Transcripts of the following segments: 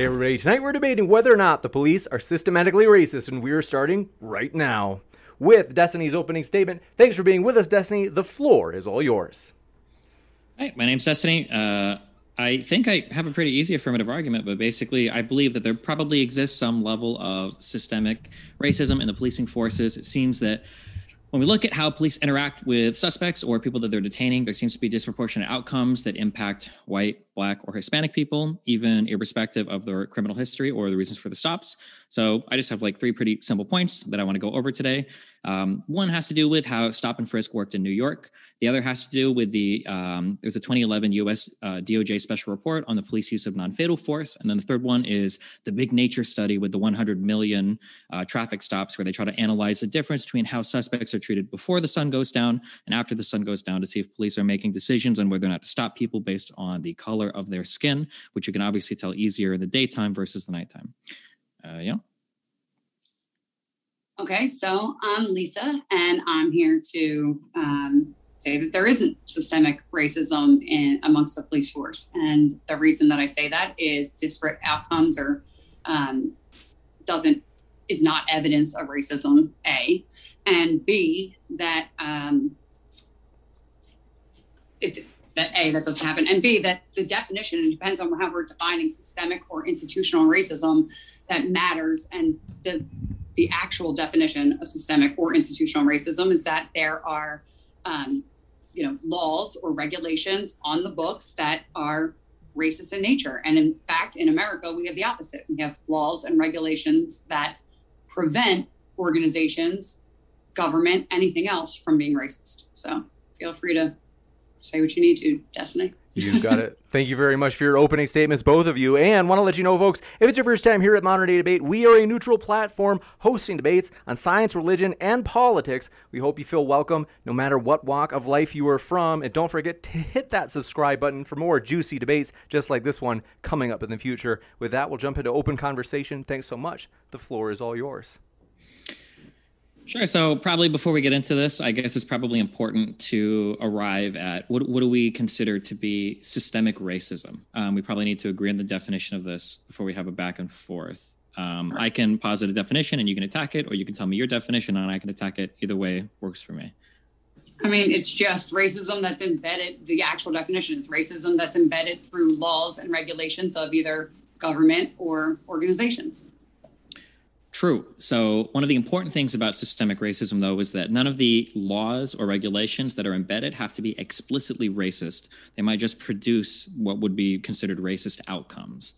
Hey everybody, tonight we're debating whether or not the police are systematically racist, and we are starting right now with Destiny's opening statement. Thanks for being with us, Destiny. The floor is all yours. Hi, my name's Destiny. Uh, I think I have a pretty easy affirmative argument, but basically, I believe that there probably exists some level of systemic racism in the policing forces. It seems that when we look at how police interact with suspects or people that they're detaining, there seems to be disproportionate outcomes that impact white, black, or Hispanic people, even irrespective of their criminal history or the reasons for the stops. So I just have like three pretty simple points that I want to go over today. Um, one has to do with how stop and frisk worked in New York. The other has to do with the um, there's a 2011 U.S. Uh, DOJ special report on the police use of non-fatal force, and then the third one is the big nature study with the 100 million uh, traffic stops, where they try to analyze the difference between how suspects are treated before the sun goes down and after the sun goes down to see if police are making decisions on whether or not to stop people based on the color of their skin, which you can obviously tell easier in the daytime versus the nighttime. Uh, yeah. Okay, so I'm Lisa, and I'm here to um, say that there isn't systemic racism in amongst the police force, and the reason that I say that is disparate outcomes or um, doesn't is not evidence of racism. A, and B that um, it, that A that doesn't happen, and B that the definition depends on how we're defining systemic or institutional racism that matters, and the the actual definition of systemic or institutional racism is that there are, um, you know, laws or regulations on the books that are racist in nature. And in fact, in America, we have the opposite. We have laws and regulations that prevent organizations, government, anything else from being racist. So feel free to say what you need to, Destiny. You got it. Thank you very much for your opening statements, both of you. And want to let you know, folks, if it's your first time here at Modern Day Debate, we are a neutral platform hosting debates on science, religion, and politics. We hope you feel welcome no matter what walk of life you are from. And don't forget to hit that subscribe button for more juicy debates just like this one coming up in the future. With that, we'll jump into open conversation. Thanks so much. The floor is all yours. Sure. So probably before we get into this, I guess it's probably important to arrive at what, what do we consider to be systemic racism? Um, we probably need to agree on the definition of this before we have a back and forth. Um, I can posit a definition and you can attack it, or you can tell me your definition and I can attack it. Either way works for me. I mean, it's just racism that's embedded. The actual definition is racism that's embedded through laws and regulations of either government or organizations. True. So, one of the important things about systemic racism, though, is that none of the laws or regulations that are embedded have to be explicitly racist. They might just produce what would be considered racist outcomes.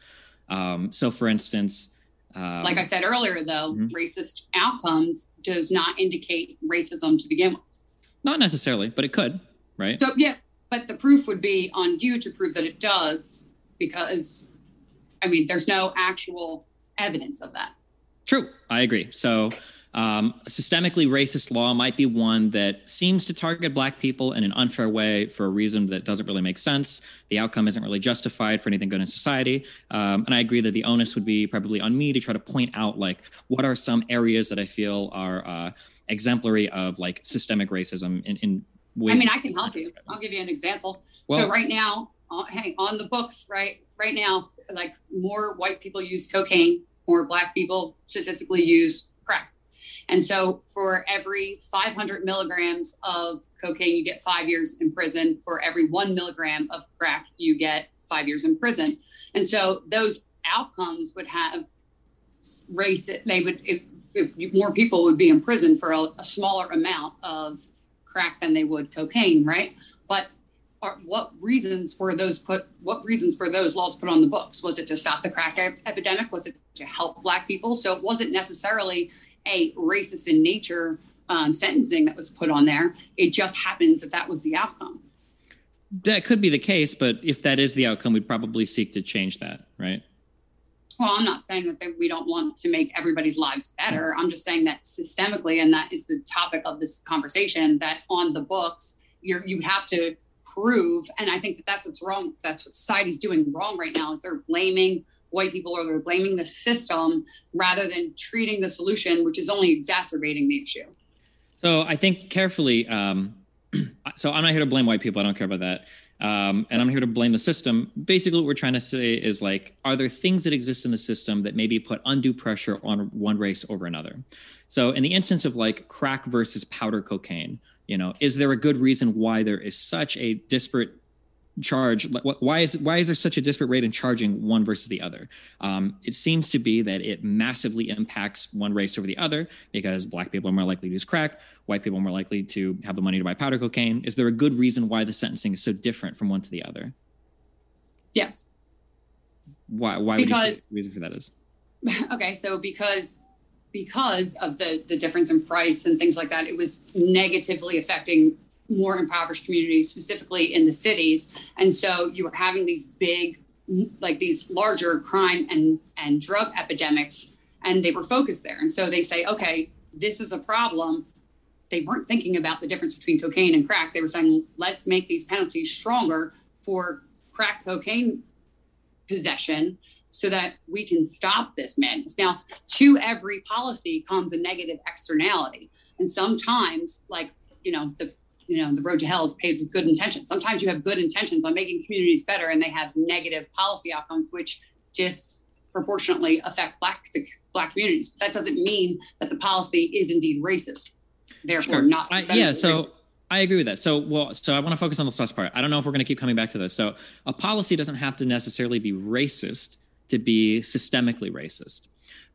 Um, so, for instance, um, like I said earlier, though, mm-hmm. racist outcomes does not indicate racism to begin with. Not necessarily, but it could, right? So, yeah, but the proof would be on you to prove that it does, because, I mean, there's no actual evidence of that. True, I agree. So, um, a systemically racist law might be one that seems to target Black people in an unfair way for a reason that doesn't really make sense. The outcome isn't really justified for anything good in society. Um, and I agree that the onus would be probably on me to try to point out, like, what are some areas that I feel are uh, exemplary of like systemic racism in, in ways. I mean, I can help you. I'll give you an example. Well, so right now, uh, hey, on the books, right, right now, like more white people use cocaine more black people statistically use crack. And so for every 500 milligrams of cocaine, you get five years in prison. For every one milligram of crack, you get five years in prison. And so those outcomes would have race. They would if, if more people would be in prison for a, a smaller amount of crack than they would cocaine, right? But are, what reasons were those put? What reasons were those laws put on the books? Was it to stop the crack epidemic? Was it to help Black people? So it wasn't necessarily a racist in nature um, sentencing that was put on there. It just happens that that was the outcome. That could be the case, but if that is the outcome, we'd probably seek to change that, right? Well, I'm not saying that we don't want to make everybody's lives better. I'm just saying that systemically, and that is the topic of this conversation, that on the books, you're, you would have to prove, and I think that that's what's wrong. That's what society's doing wrong right now is they're blaming white people or they're blaming the system rather than treating the solution, which is only exacerbating the issue. So I think carefully. Um, so I'm not here to blame white people. I don't care about that. Um, and I'm here to blame the system. Basically, what we're trying to say is like, are there things that exist in the system that maybe put undue pressure on one race over another? So, in the instance of like crack versus powder cocaine, you know, is there a good reason why there is such a disparate charge why is why is there such a disparate rate in charging one versus the other? Um, it seems to be that it massively impacts one race over the other because black people are more likely to use crack white people are more likely to have the money to buy powder cocaine. Is there a good reason why the sentencing is so different from one to the other? Yes. Why why because, would you say the reason for that is? Okay so because because of the the difference in price and things like that it was negatively affecting more impoverished communities, specifically in the cities. And so you were having these big, like these larger crime and, and drug epidemics, and they were focused there. And so they say, okay, this is a problem. They weren't thinking about the difference between cocaine and crack. They were saying, let's make these penalties stronger for crack cocaine possession so that we can stop this madness. Now, to every policy comes a negative externality. And sometimes, like, you know, the you know the road to hell is paved with good intentions sometimes you have good intentions on making communities better and they have negative policy outcomes which disproportionately affect black the black communities but that doesn't mean that the policy is indeed racist therefore sure. not I, yeah so racist. I agree with that. So, well, so I want to focus on the last part. I don't know if we're going to keep coming back to this. So, a policy doesn't have to necessarily be racist to be systemically racist.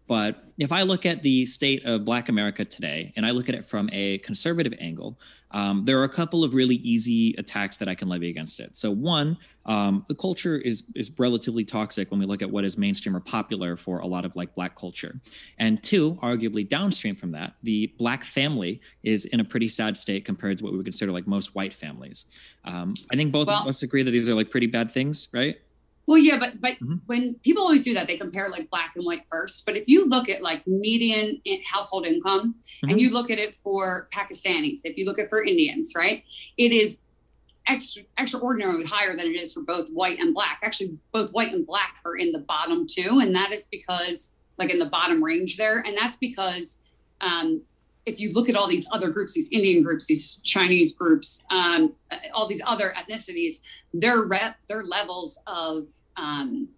But if I look at the state of Black America today, and I look at it from a conservative angle, um, there are a couple of really easy attacks that I can levy against it. So one, um, the culture is is relatively toxic when we look at what is mainstream or popular for a lot of like Black culture. And two, arguably downstream from that, the Black family is in a pretty sad state compared to what we would consider like most white families. Um, I think both well, of us agree that these are like pretty bad things, right? Well, yeah, but but mm-hmm. when people always do that, they compare like black and white first. But if you look at like median household income mm-hmm. and you look at it for Pakistanis, if you look at for Indians, right, it is extra, extraordinarily higher than it is for both white and black. Actually, both white and black are in the bottom two, and that is because like in the bottom range there, and that's because um, if you look at all these other groups, these Indian groups, these Chinese groups, um, all these other ethnicities, their rep, their levels of um,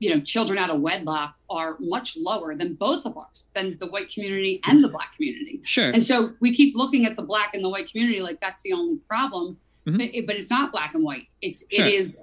you know children out of wedlock are much lower than both of ours, than the white community and the black community. Sure. And so we keep looking at the black and the white community like that's the only problem, mm-hmm. but, it, but, it's not black and white. It's sure. it is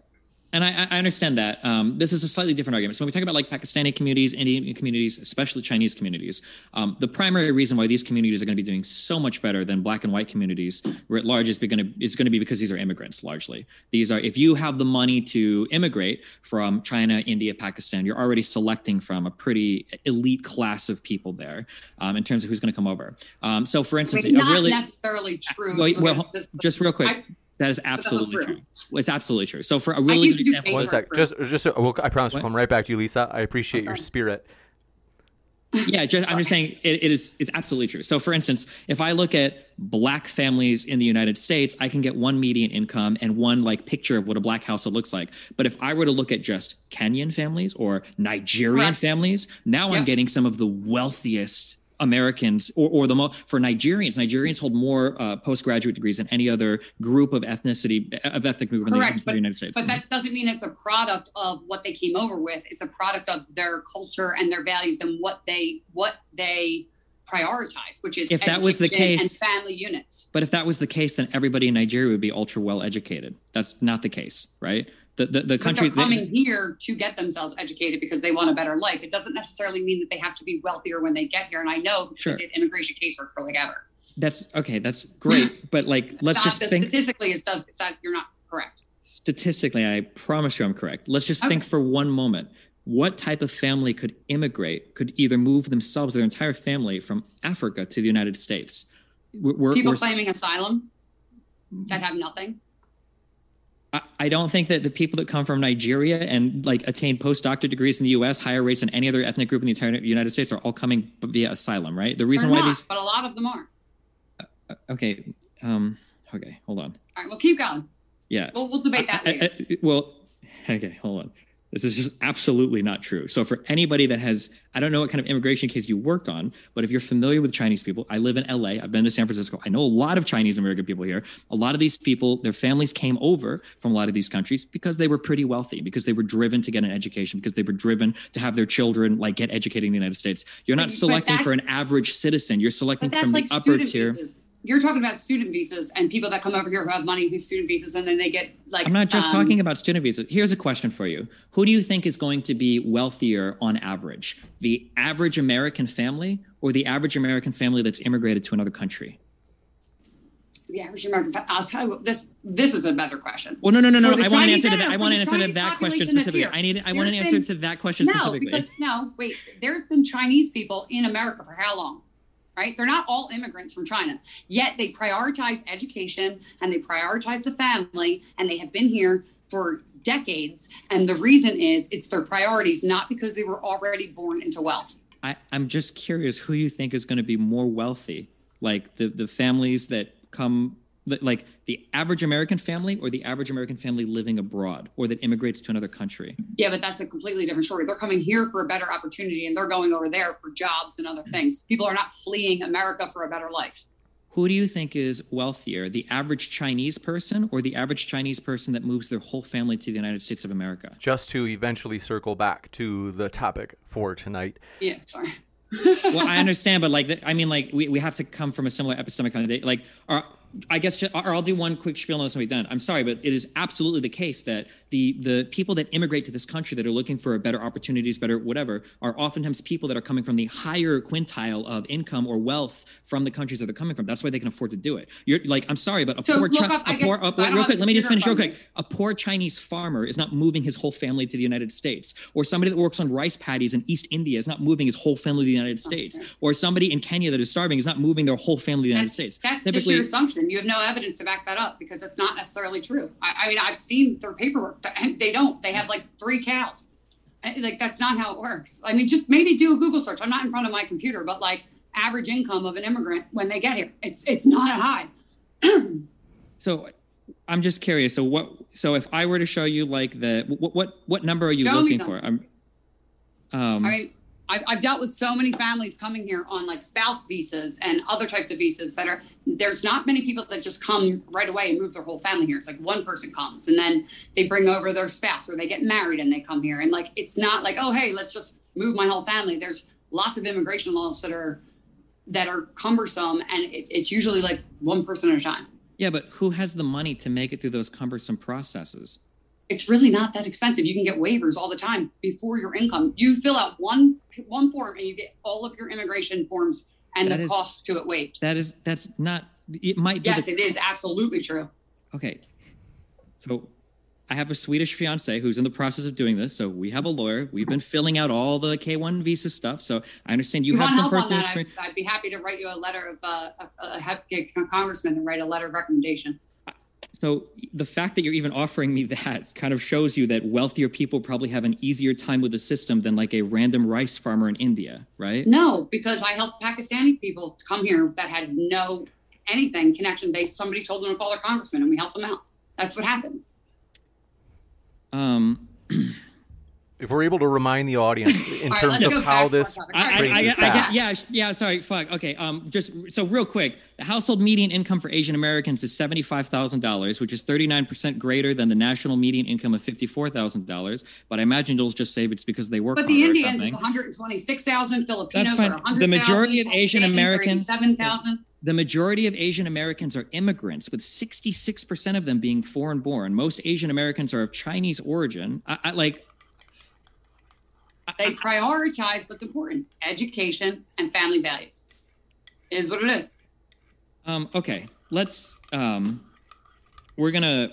and I, I, understand that. Um, this is a slightly different argument. So when we talk about like Pakistani communities, Indian communities, especially Chinese communities, um, the primary reason why these communities are going to be doing so much better than Black and white communities writ large is going to is going to be because these are immigrants largely. These are if you have the money to immigrate from China, India, Pakistan, you're already selecting from a pretty elite class of people there um, in terms of who's going to come over. Um, so for instance, mean, not really necessarily true. Well, well just real quick. I, that is absolutely true. It's absolutely true. So for a really good example, one sec, just just well, I promise we'll come right back to you, Lisa. I appreciate okay. your spirit. yeah, just, I'm just saying it, it is it's absolutely true. So for instance, if I look at black families in the United States, I can get one median income and one like picture of what a black household looks like. But if I were to look at just Kenyan families or Nigerian Correct. families, now yep. I'm getting some of the wealthiest Americans or, or the mo- for Nigerians. Nigerians hold more uh, postgraduate degrees than any other group of ethnicity of ethnic group Correct, in the, but, United States. But that doesn't mean it's a product of what they came over with. It's a product of their culture and their values and what they what they prioritize, which is if that was the case, and family units. But if that was the case, then everybody in Nigeria would be ultra well educated. That's not the case, right? The the, the country they're coming here to get themselves educated because they want a better life. It doesn't necessarily mean that they have to be wealthier when they get here. And I know Sure. I did immigration casework for like ever. that's okay. That's great, but like let's just think statistically it says it's not you're not correct. statistically. I promise you, I'm correct. Let's just think for one moment. What type of family could immigrate? Could either move themselves, their entire family, from Africa to the United States? We're- People we're claiming asylum that have nothing. I- I don't think that the people that come from Nigeria and like attain postdoctorate degrees in the U.S. higher rates than any other ethnic group in the entire United States are all coming via asylum, right? The reason why not, these but a lot of them are. okay, um, okay, hold on, All right, well, keep going. yeah, We'll, we'll debate that. I- I- well, okay, hold on. This is just absolutely not true. So for anybody that has, I don't know what kind of immigration case you worked on, but if you're familiar with Chinese people, I live in LA. I've been to San Francisco. I know a lot of Chinese American people here. A lot of these people, their families came over from a lot of these countries because they were pretty wealthy, because they were driven to get an education, because they were driven to have their children like get educated in the United States. You're not But- but selecting for an average citizen. You're selecting from like the upper tier. visas. You're talking about student visas and people that come over here who have money who's student visas and then they get like. I'm not just um, talking about student visas. Here's a question for you. Who do you think is going to be wealthier on average? The average American family or the average American family that's immigrated to another country? the average American. I'll tell you what. This this is a better question. Well, no, no, no, no. I want an answer to no, that. I want an answer to that question specifically. I need I want an answer been- to that question No, specifically. because no, wait. There's been Chinese people in America for how long? Right? They're not all immigrants from China. Yet they prioritize education and they prioritize the family and they have been here for decades. And the reason is it's their priorities, not because they were already born into wealth. I, I'm just curious who you think is going to be more wealthy, like the the families that come, like the average American family or the average American family living abroad or that immigrates to another country. Yeah, but that's a completely different story. They're coming here for a better opportunity and they're going over there for jobs and other things. People are not fleeing America for a better life. Who do you think is wealthier, the average Chinese person or the average Chinese person that moves their whole family to the United States of America? Just to eventually circle back to the topic for tonight. Yeah, sorry. well, I understand, but like, I mean, like, we, we have to come from a similar epistemic foundation. Like, or I guess, ju- or I'll do one quick spiel on this and we're done. I'm sorry, but it is absolutely the case that the the people that immigrate to this country that are looking for better opportunities, better whatever, are oftentimes people that are coming from the higher quintile of income or wealth from the countries that they're coming from. That's why they can afford to do it. You're like, I'm sorry, but a So poor, Chi- up- a guess, poor, because a- real quick, let me just finish real quick. A poor Chinese farmer is not moving his whole family to the United States, or somebody that works on rice paddies in East India is not moving his whole family to the United States, sure. or somebody in Kenya that is starving is not moving their whole family to the United That's, States. that's just Typically, your assumption. You have no evidence to back that up because that's not necessarily true. I, I mean, I've seen their paperwork. They don't. They have like three cows. Like that's not how it works. I mean, just maybe do a Google search. I'm not in front of my computer, but like average income of an immigrant when they get here, it's it's not high. so I'm just curious. So what? So if I were to show you like the what what what number are you Show looking for? I'm. Um, I mean, I've, I've dealt with so many families coming here on like spouse visas and other types of visas that are, there's not many people that just come right away and move their whole family here. It's like one person comes and then they bring over their spouse or they get married and they come here. And like, it's not like, oh, hey, let's just move my whole family. There's lots of immigration laws that are, that are cumbersome and it, it's usually like one person at a time. yeah, but who has the money to make it through those cumbersome processes? It's really not that expensive. You can get waivers all the time before your income. You fill out one one form and you get all of your immigration forms and That the is- cost to it waived. That is that's not. It might be. Yes, the, it is absolutely true. Okay. So I have a Swedish fiance who's in the process of doing this. So we have a lawyer. We've been filling out all the K1 visa stuff. So I understand you You, have some personal that? I'd, experience. I'd be happy to write you a letter of uh, a, a, have- get a congressman and write a letter of recommendation. So the fact that you're even offering me that kind of shows you that wealthier people probably have an easier time with the system than like a random rice farmer in India, right? No, because I helped Pakistani people come here that had no anything connection. They somebody told them to call their congressman and we helped them out. That's what happens. Um, If we're able to remind the audience in All right, terms let's of how back to our this topic. I, I, I, I, back. get, yeah, yeah. Sorry, fuck. Okay. Um, just so real quick, the household median income for Asian Americans is seventy-five thousand dollars, which is thirty-nine percent greater than the national median income of fifty-four thousand dollars. But I imagine you'll just say it's because they work But harder the or Indians is 126,000. Filipinos That's fine. are 100,000. The majority of Asian Americans- Seven thousand. the majority of Asian Americans are immigrants, with 66% of them being foreign born. Most Asian Americans are of Chinese origin. I, I like. They prioritize what's important education and family values, is what it is. Um, okay, let's. Um, we're gonna.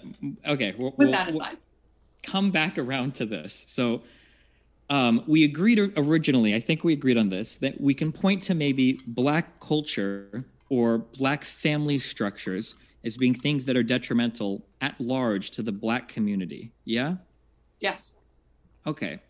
Okay, we'll, Put that aside. We'll come back around to this. So, um, we agreed originally, I think we agreed on this, that we can point to maybe Black culture or Black family structures as being things that are detrimental at large to the Black community. Yeah? Yes. Okay.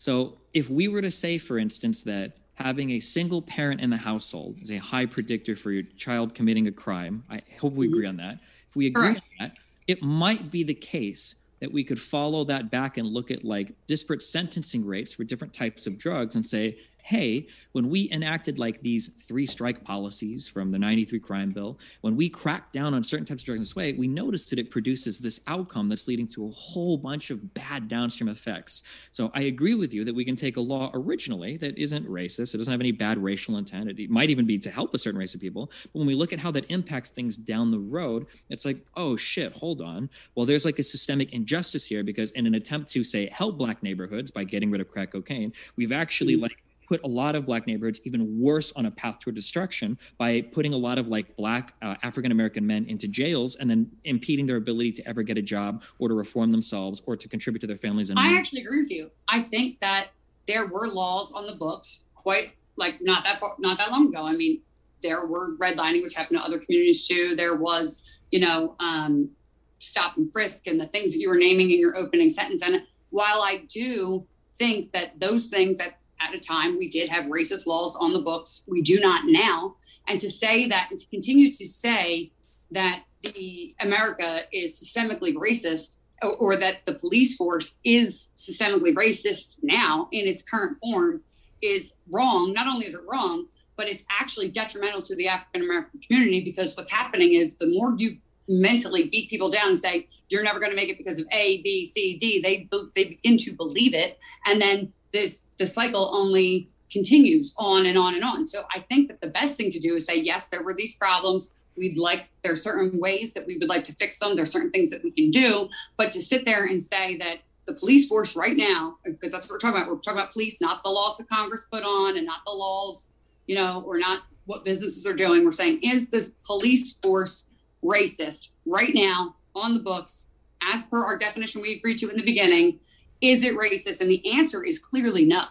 So if we were to say, for instance, that having a single parent in the household is a high predictor for your child committing a crime, I hope we agree on that. If we agree Correct. on that, it might be the case that we could follow that back and look at like disparate sentencing rates for different types of drugs and say, hey, when we enacted like these three strike policies from the 93 crime bill, when we cracked down on certain types of drugs in this way, we noticed that it produces this outcome that's leading to a whole bunch of bad downstream effects. So I agree with you that we can take a law originally that isn't racist, it doesn't have any bad racial intent, it might even be to help a certain race of people. But when we look at how that impacts things down the road, it's like, oh shit, hold on. Well, there's like a systemic injustice here because in an attempt to say help black neighborhoods by getting rid of crack cocaine, we've actually mm-hmm. like put a lot of black neighborhoods even worse on a path toward destruction by putting a lot of like black uh, African American men into jails and then impeding their ability to ever get a job or to reform themselves or to contribute to their families. And I actually agree with you. I think that there were laws on the books quite like not that far, not that long ago. I mean, there were redlining, which happened to other communities too. There was, you know, um, stop and frisk and the things that you were naming in your opening sentence. And while I do think that those things that at a time we did have racist laws on the books. We do not now. And to say that and to continue to say that the America is systemically racist or, or that the police force is systemically racist now in its current form is wrong. Not only is it wrong, but it's actually detrimental to the African American community because what's happening is the more you mentally beat people down and say you're never going to make it because of A, B, C, D, they they begin to believe it, and then this the cycle only continues on and on and on. So I think that the best thing to do is say, yes, there were these problems. We'd like there are certain ways that we would like to fix them. There are certain things that we can do, but to sit there and say that the police force right now, because that's what we're talking about. We're talking about police, not the laws that Congress put on and not the laws, you know, or not what businesses are doing. We're saying, is this police force racist right now on the books as per our definition we agreed to in the beginning? Is it racist? And the answer is clearly no.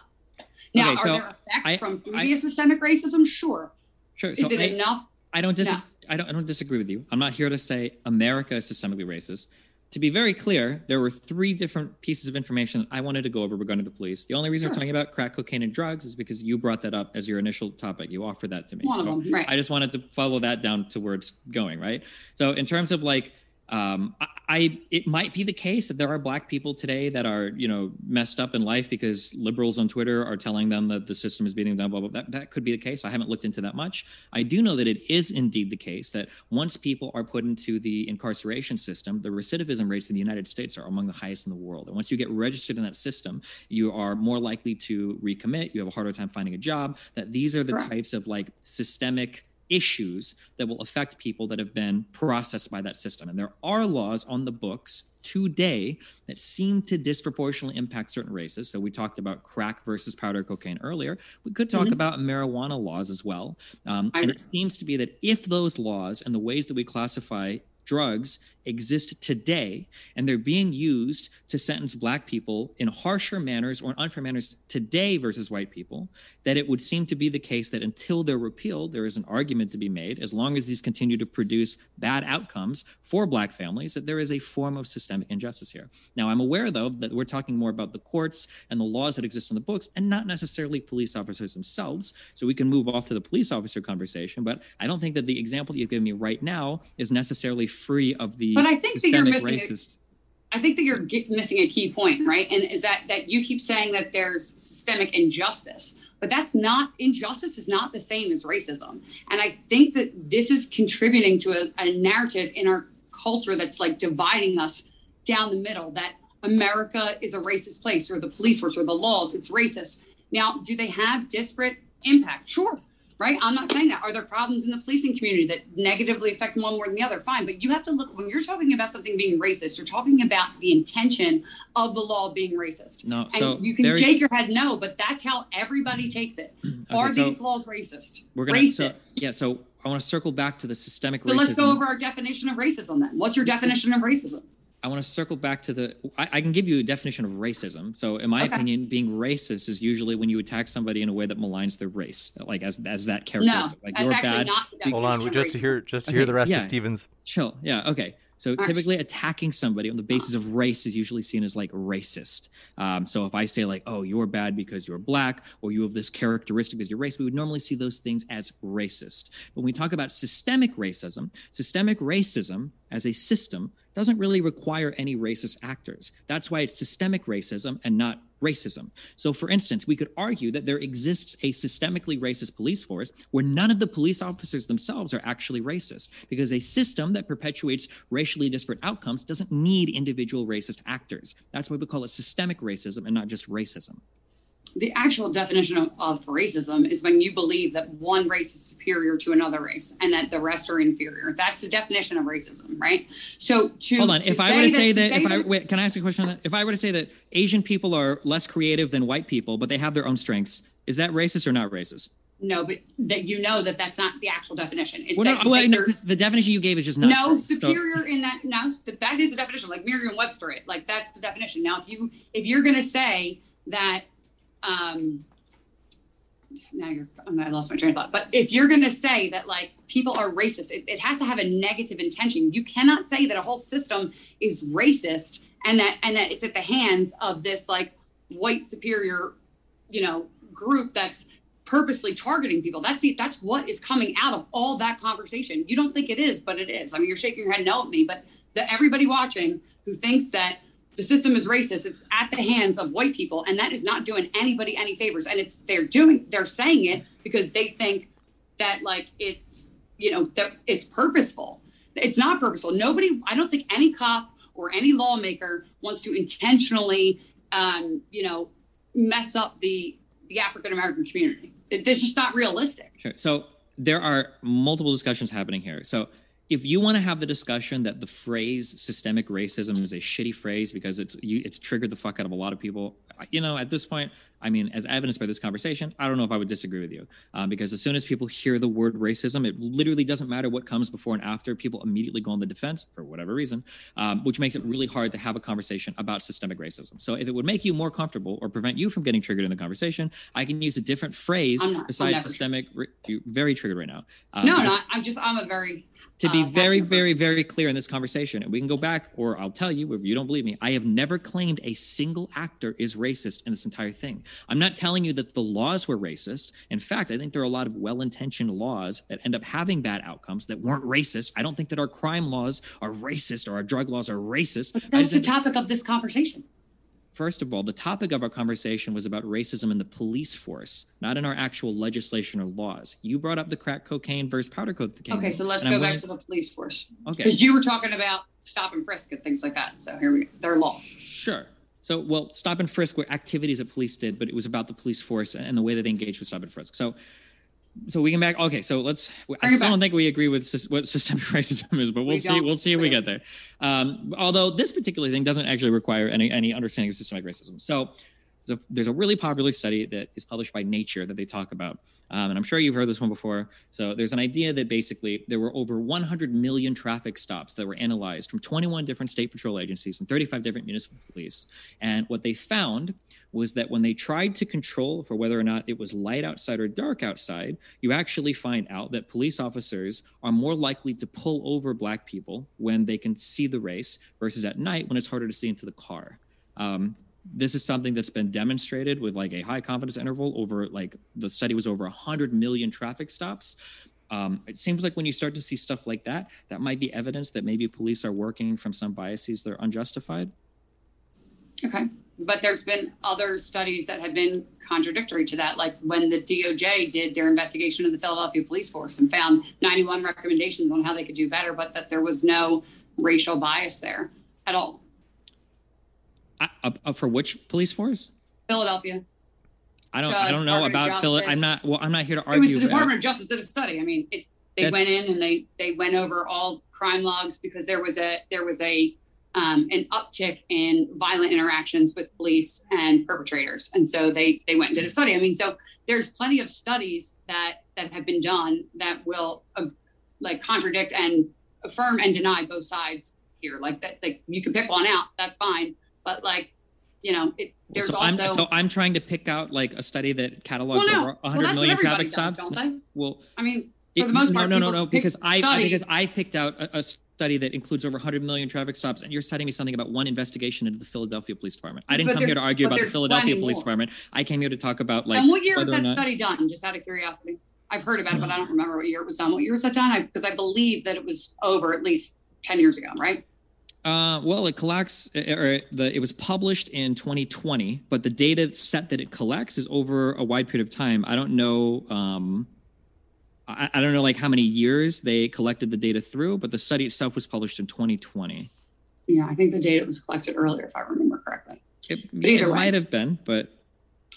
Now, okay, so are there effects I, from previous I, systemic racism? Sure. Sure. Is so it I, enough? I don't, dis- no. I, don't, I don't disagree with you. I'm not here to say America is systemically racist. To be very clear, there were three different pieces of information that I wanted to go over regarding the police. The only reason sure. we're talking about crack cocaine and drugs is because you brought that up as your initial topic. You offered that to me. One so of them, right. I just wanted to follow that down to where it's going, right? So in terms of like um, I, I, it might be the case that there are black people today that are you know messed up in life because liberals on Twitter are telling them that the system is beating them. Blah blah. blah. That that could be the case. I haven't looked into that much. I do know that it is indeed the case that once people are put into the incarceration system, the recidivism rates in the United States are among the highest in the world. And once you get registered in that system, you are more likely to recommit. You have a harder time finding a job. That these are the Correct. types of like systemic issues that will affect people that have been processed by that system. And there are laws on the books today that seem to disproportionately impact certain races. So we talked about crack versus powder cocaine earlier. We could talk mm-hmm. about marijuana laws as well. Um, and it seems to be that if those laws and the ways that we classify drugs exist today and they're being used to sentence black people in harsher manners or unfair manners today versus white people that it would seem to be the case that until they're repealed there is an argument to be made as long as these continue to produce bad outcomes for black families that there is a form of systemic injustice here. Now i'm aware though that we're talking more about the courts and the laws that exist in the books and not necessarily police officers themselves so we can move off to the police officer conversation but i don't think that the example that you've given me right now is necessarily free of the but I think that you're missing. Racist. A, I think that you're missing a key point, right? And is that that you keep saying that there's systemic injustice, but that's not injustice is not the same as racism. And I think that this is contributing to a, a narrative in our culture that's like dividing us down the middle. That America is a racist place, or the police force, or the laws, it's racist. Now, do they have disparate impact? Sure. Right? I'm not saying that. Are there problems in the policing community that negatively affect one more than the other? Fine. But you have to look when you're talking about something being racist, you're talking about the intention of the law being racist. No, and so you can there- shake your head no, but that's how everybody takes it. Are so these laws racist? We're gonna racist. So, yeah. So I want to circle back to the systemic So racism. let's go over our definition of racism then. What's your definition of racism? I want to circle back to the. I, I can give you a definition of racism. So, in my Okay. opinion, being racist is usually when you attack somebody in a way that maligns their race, like as as that characteristic. No, like that's you're actually bad. not Hold on, of just to hear just to Okay, hear the rest yeah. of Stevens. Chill. Yeah. Okay. So right. typically, attacking somebody on the basis of race is usually seen as like racist. Um, so if I say like, "Oh, you're bad because you're black," or "You have this characteristic because you're race," we would normally see those things as racist. When we talk about systemic racism, systemic racism as a system doesn't really require any racist actors. That's why it's systemic racism and not racism. So, for instance, we could argue that there exists a systemically racist police force where none of the police officers themselves are actually racist, because a system that perpetuates racially disparate outcomes doesn't need individual racist actors. That's why we call it systemic racism and not just racism. The actual definition of, of racism is when you believe that one race is superior to another race and that the rest are inferior. That's the definition of racism, right? So to Hold on. to If I were to say that, if I wait, can I ask a question on that? If I were to say that Asian people are less creative than white people, but they have their own strengths, is that racist or not racist? no, but that you know that that's not the actual definition. It's Well, that, no, well, that no, the definition you gave is just not no true. So- superior in that no that that is the definition like merriam-webster it like that's the definition now if you if you're going to say that um now you're i lost my train of thought. But if you're going to say that like people are racist it, it has to have a negative intention. You cannot say that a whole system is racist and that and that it's at the hands of this like white superior you know group that's purposely targeting people. That's the that's what is coming out of all that conversation. You don't think it is but it is. I mean you're shaking your head no at me but the everybody watching who thinks that the system is racist. It's at the hands of white people and that is not doing anybody any favors. And it's they're doing they're saying it because they think that like it's you know that it's purposeful. It's not purposeful. Nobody i don't think any cop or any lawmaker wants to intentionally um, you know mess up the the african american community. It, it's just not realistic. Sure. So there are multiple discussions happening here. So if you want to have the discussion that the phrase systemic racism is a shitty phrase because it's you, it's triggered the fuck out of a lot of people, you know, at this point, I mean, as evidenced by this conversation, I don't know if I would disagree with you, um, because as soon as people hear the word racism, it literally doesn't matter what comes before and after. People immediately go on the defense for whatever reason, um, which makes it really hard to have a conversation about systemic racism. So if it would make you more comfortable or prevent you from getting triggered in the conversation, I can use a different phrase not- besides systemic. You're very triggered right now. Um, no no i'm just i'm a very to be uh, very, very, very clear in this conversation, and we can go back, or I'll tell you if you don't believe me, I have never claimed a single actor is racist in this entire thing. I'm not telling you that the laws were racist. In fact, I think there are a lot of well intentioned laws that end up having bad outcomes that weren't racist. I don't think that our crime laws are racist or our drug laws are racist. But that's the topic of this conversation. First of all, the topic of our conversation was about racism in the police force, not in our actual legislation or laws. You brought up the crack cocaine versus powder cocaine. Okay, so let's go I'm back willing- to the police force. Okay. Because you were talking about stop and frisk and things like that. So here we go. There are laws. Sure. So, well, stop and frisk were activities that police did, but it was about the police force and the way that they engaged with stop and frisk. So, so we can back. Okay, so let's. I still back. don't think we agree with sys- what systemic racism is, but we'll We see. We'll see if we We get there. Um, although this particular thing doesn't actually require any any understanding of systemic racism. So, there's a, really popular study that is published by Nature that they talk about. Um, and I'm sure you've heard this one before. So there's an idea that basically there were over 100 million traffic stops that were analyzed from 21 different state patrol agencies and 35 different municipal police. And what they found was that when they tried to control for whether or not it was light outside or dark outside, you actually find out that police officers are more likely to pull over black people when they can see the race versus at night when it's harder to see into the car. Um, this is something that's been demonstrated with like a high confidence interval over like the study was over 100 million traffic stops um, it seems like when you start to see stuff like that that might be evidence that maybe police are working from some biases that are unjustified Okay. But there's been other studies that have been contradictory to that, like when the DOJ did their investigation of the Philadelphia police force and found 91 recommendations on how they could do better, but that there was no racial bias there at all. I, uh, uh, for which police force Philadelphia. I don't. judge, I don't know Department about Philip. I'm not. Well, I'm not here to argue. It was the Department of Justice did a study. I mean, it, they That's- went in and they they went over all crime logs because there was a there was a um, an uptick in violent interactions with police and perpetrators, and so they they went and did a study. I mean, so there's plenty of studies that that have been done that will uh, like contradict and affirm and deny both sides here. Like that, like you can pick one out, that's fine, but like you know, it, there's so also I'm, so I'm trying to pick out like a study that catalogs well, no, over well, 100 that's million traffic does, stops. Well, I mean, for it- the most no, part, no, no, no, because I studies. because I've picked out a, a study that includes over 100 million traffic stops, and you're citing me something about one investigation into the Philadelphia Police Department. I didn't But come here to argue about the Philadelphia Police more. Department. I came here to talk about like and what year was that not- study done? Just out of curiosity. I've heard about it, but I don't remember what year it was done. What year was that done? Because I, believe that it was over at least 10 years ago, right? Uh, well, it collects, uh, or the it was published in 2020, but the data set that it collects is over a wide period of time. I don't know. Um, I, I don't know like how many years they collected the data through, but the study itself was published in 2020. Yeah, I think the data was collected earlier, if I remember correctly. It, it way. might have been, but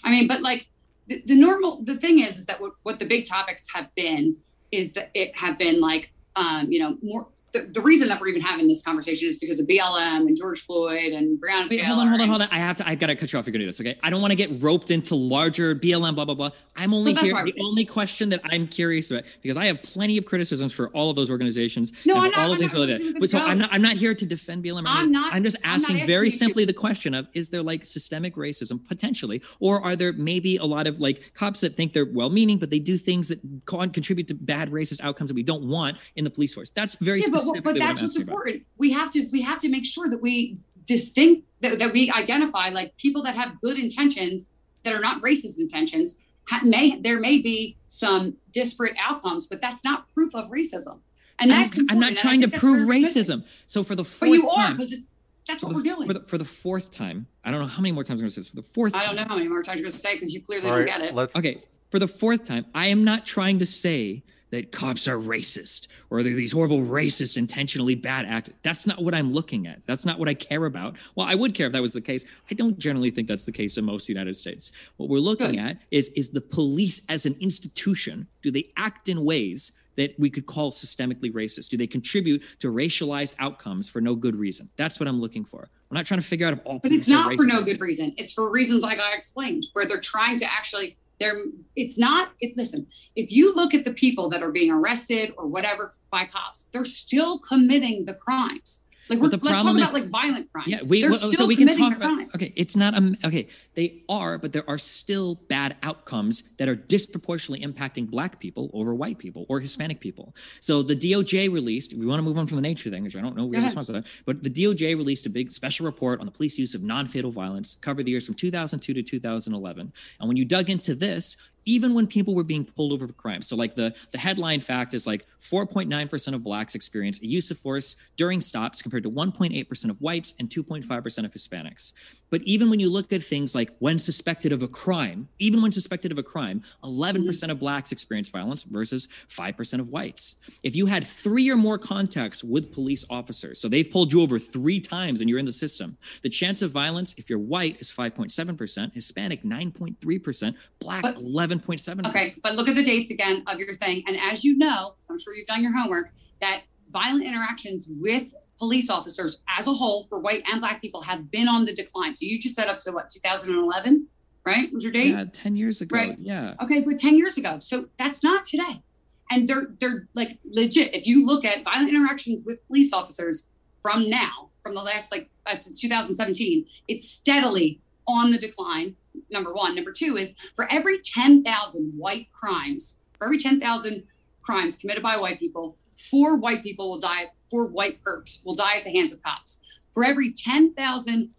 I mean, but like the, the normal, the thing is, is that what, what the big topics have been is that it have been like, um, you know, more. The, the reason that we're even having this conversation is because of BLM and George Floyd and Breonna Wait, Taylor. hold on, hold on, hold on. I have to. I've got to cut you off. You're gonna do this, okay? I don't want to get roped into larger BLM, blah blah blah. I'm only here. The only question that I'm curious about, because I have plenty of criticisms for all of those organizations. No, and I'm not- all of I'm things not related. But so. I'm not. I'm not here to defend BLM. I'm not- I'm just asking asking very to. simply the question of: Is there like systemic racism potentially, or are there maybe a lot of like cops that think they're well-meaning, but they do things that con- contribute to bad racist outcomes that we don't want in the police force? That's very yeah, but, specifically but what that's what's asking about. important. We have to we have to make sure that we distinct that, that we identify like people that have good intentions that are not racist intentions. Ha, may there may be some disparate outcomes, but that's not proof of racism. And I'm- I'm, not trying to prove racism. So for the But fourth you are time, because it's that's what the, we're doing. For the, for the fourth time, I don't know how many more times I'm going to say this. For the fourth I don't know how many more times you're going to say because you clearly All don't right, get it. let's. Okay, for the fourth time, I am not trying to say that cops are racist or they're these horrible racist, intentionally bad actors. That's not what I'm looking at. That's not what I care about. Well, I would care if that was the case. I don't generally think that's the case in most United States. What we're looking at is is the police as an institution. Do they act in ways that we could call systemically racist? Do they contribute to racialized outcomes for no good reason? That's what I'm looking for. I'm not trying to figure out if all But it's not for no good reason. It's for reasons like I explained, where they're trying to actually. They're. It's not. It, listen, if you look at the people that are being arrested or whatever by cops, they're still committing the crimes. Like, But the let's talk problem about is- like violent crimes. Yeah, we well, so we can talk about. crimes. Okay, it's not um okay. They are, but there are still bad outcomes that are disproportionately impacting Black people over white people or Hispanic people. So the DOJ released. We want to move on from the nature thing, which I don't know Go we're ahead. responsible for that. But the DOJ released a big special report on the police use of non-fatal violence, covered the years from 2002 to 2011. And when you dug into this, even when people were being pulled over for crimes. So like the the headline fact is like 4.9% of blacks experience a use of force during stops compared to 1.8% of whites and 2.5% of Hispanics. But even when you look at things like when suspected of a crime, even when suspected of a crime, 11% mm-hmm. of blacks experience violence versus 5% of whites. If you had 3 or more contacts with police officers, so they've pulled you over 3 times and you're in the system, the chance of violence if you're white is 5.7%, Hispanic 9.3%, black But- 11.7%. Okay, but look at the dates again of your thing. And as you know, I'm sure you've done your homework, that violent interactions with police officers as a whole for white and black people have been on the decline. So you just set up to what, 2011, right? Was your date? Yeah, 10 years ago. Right. Yeah. Okay, but 10 years ago. So that's not today. And they're they're like legit. If you look at violent interactions with police officers from now, from the last like uh, since 2017, it's steadily on the decline. Number one. Number two is for every 10,000 white crimes, for every 10,000 crimes committed by white people, four white people will die, four white perps will die at the hands of cops. For every 10,000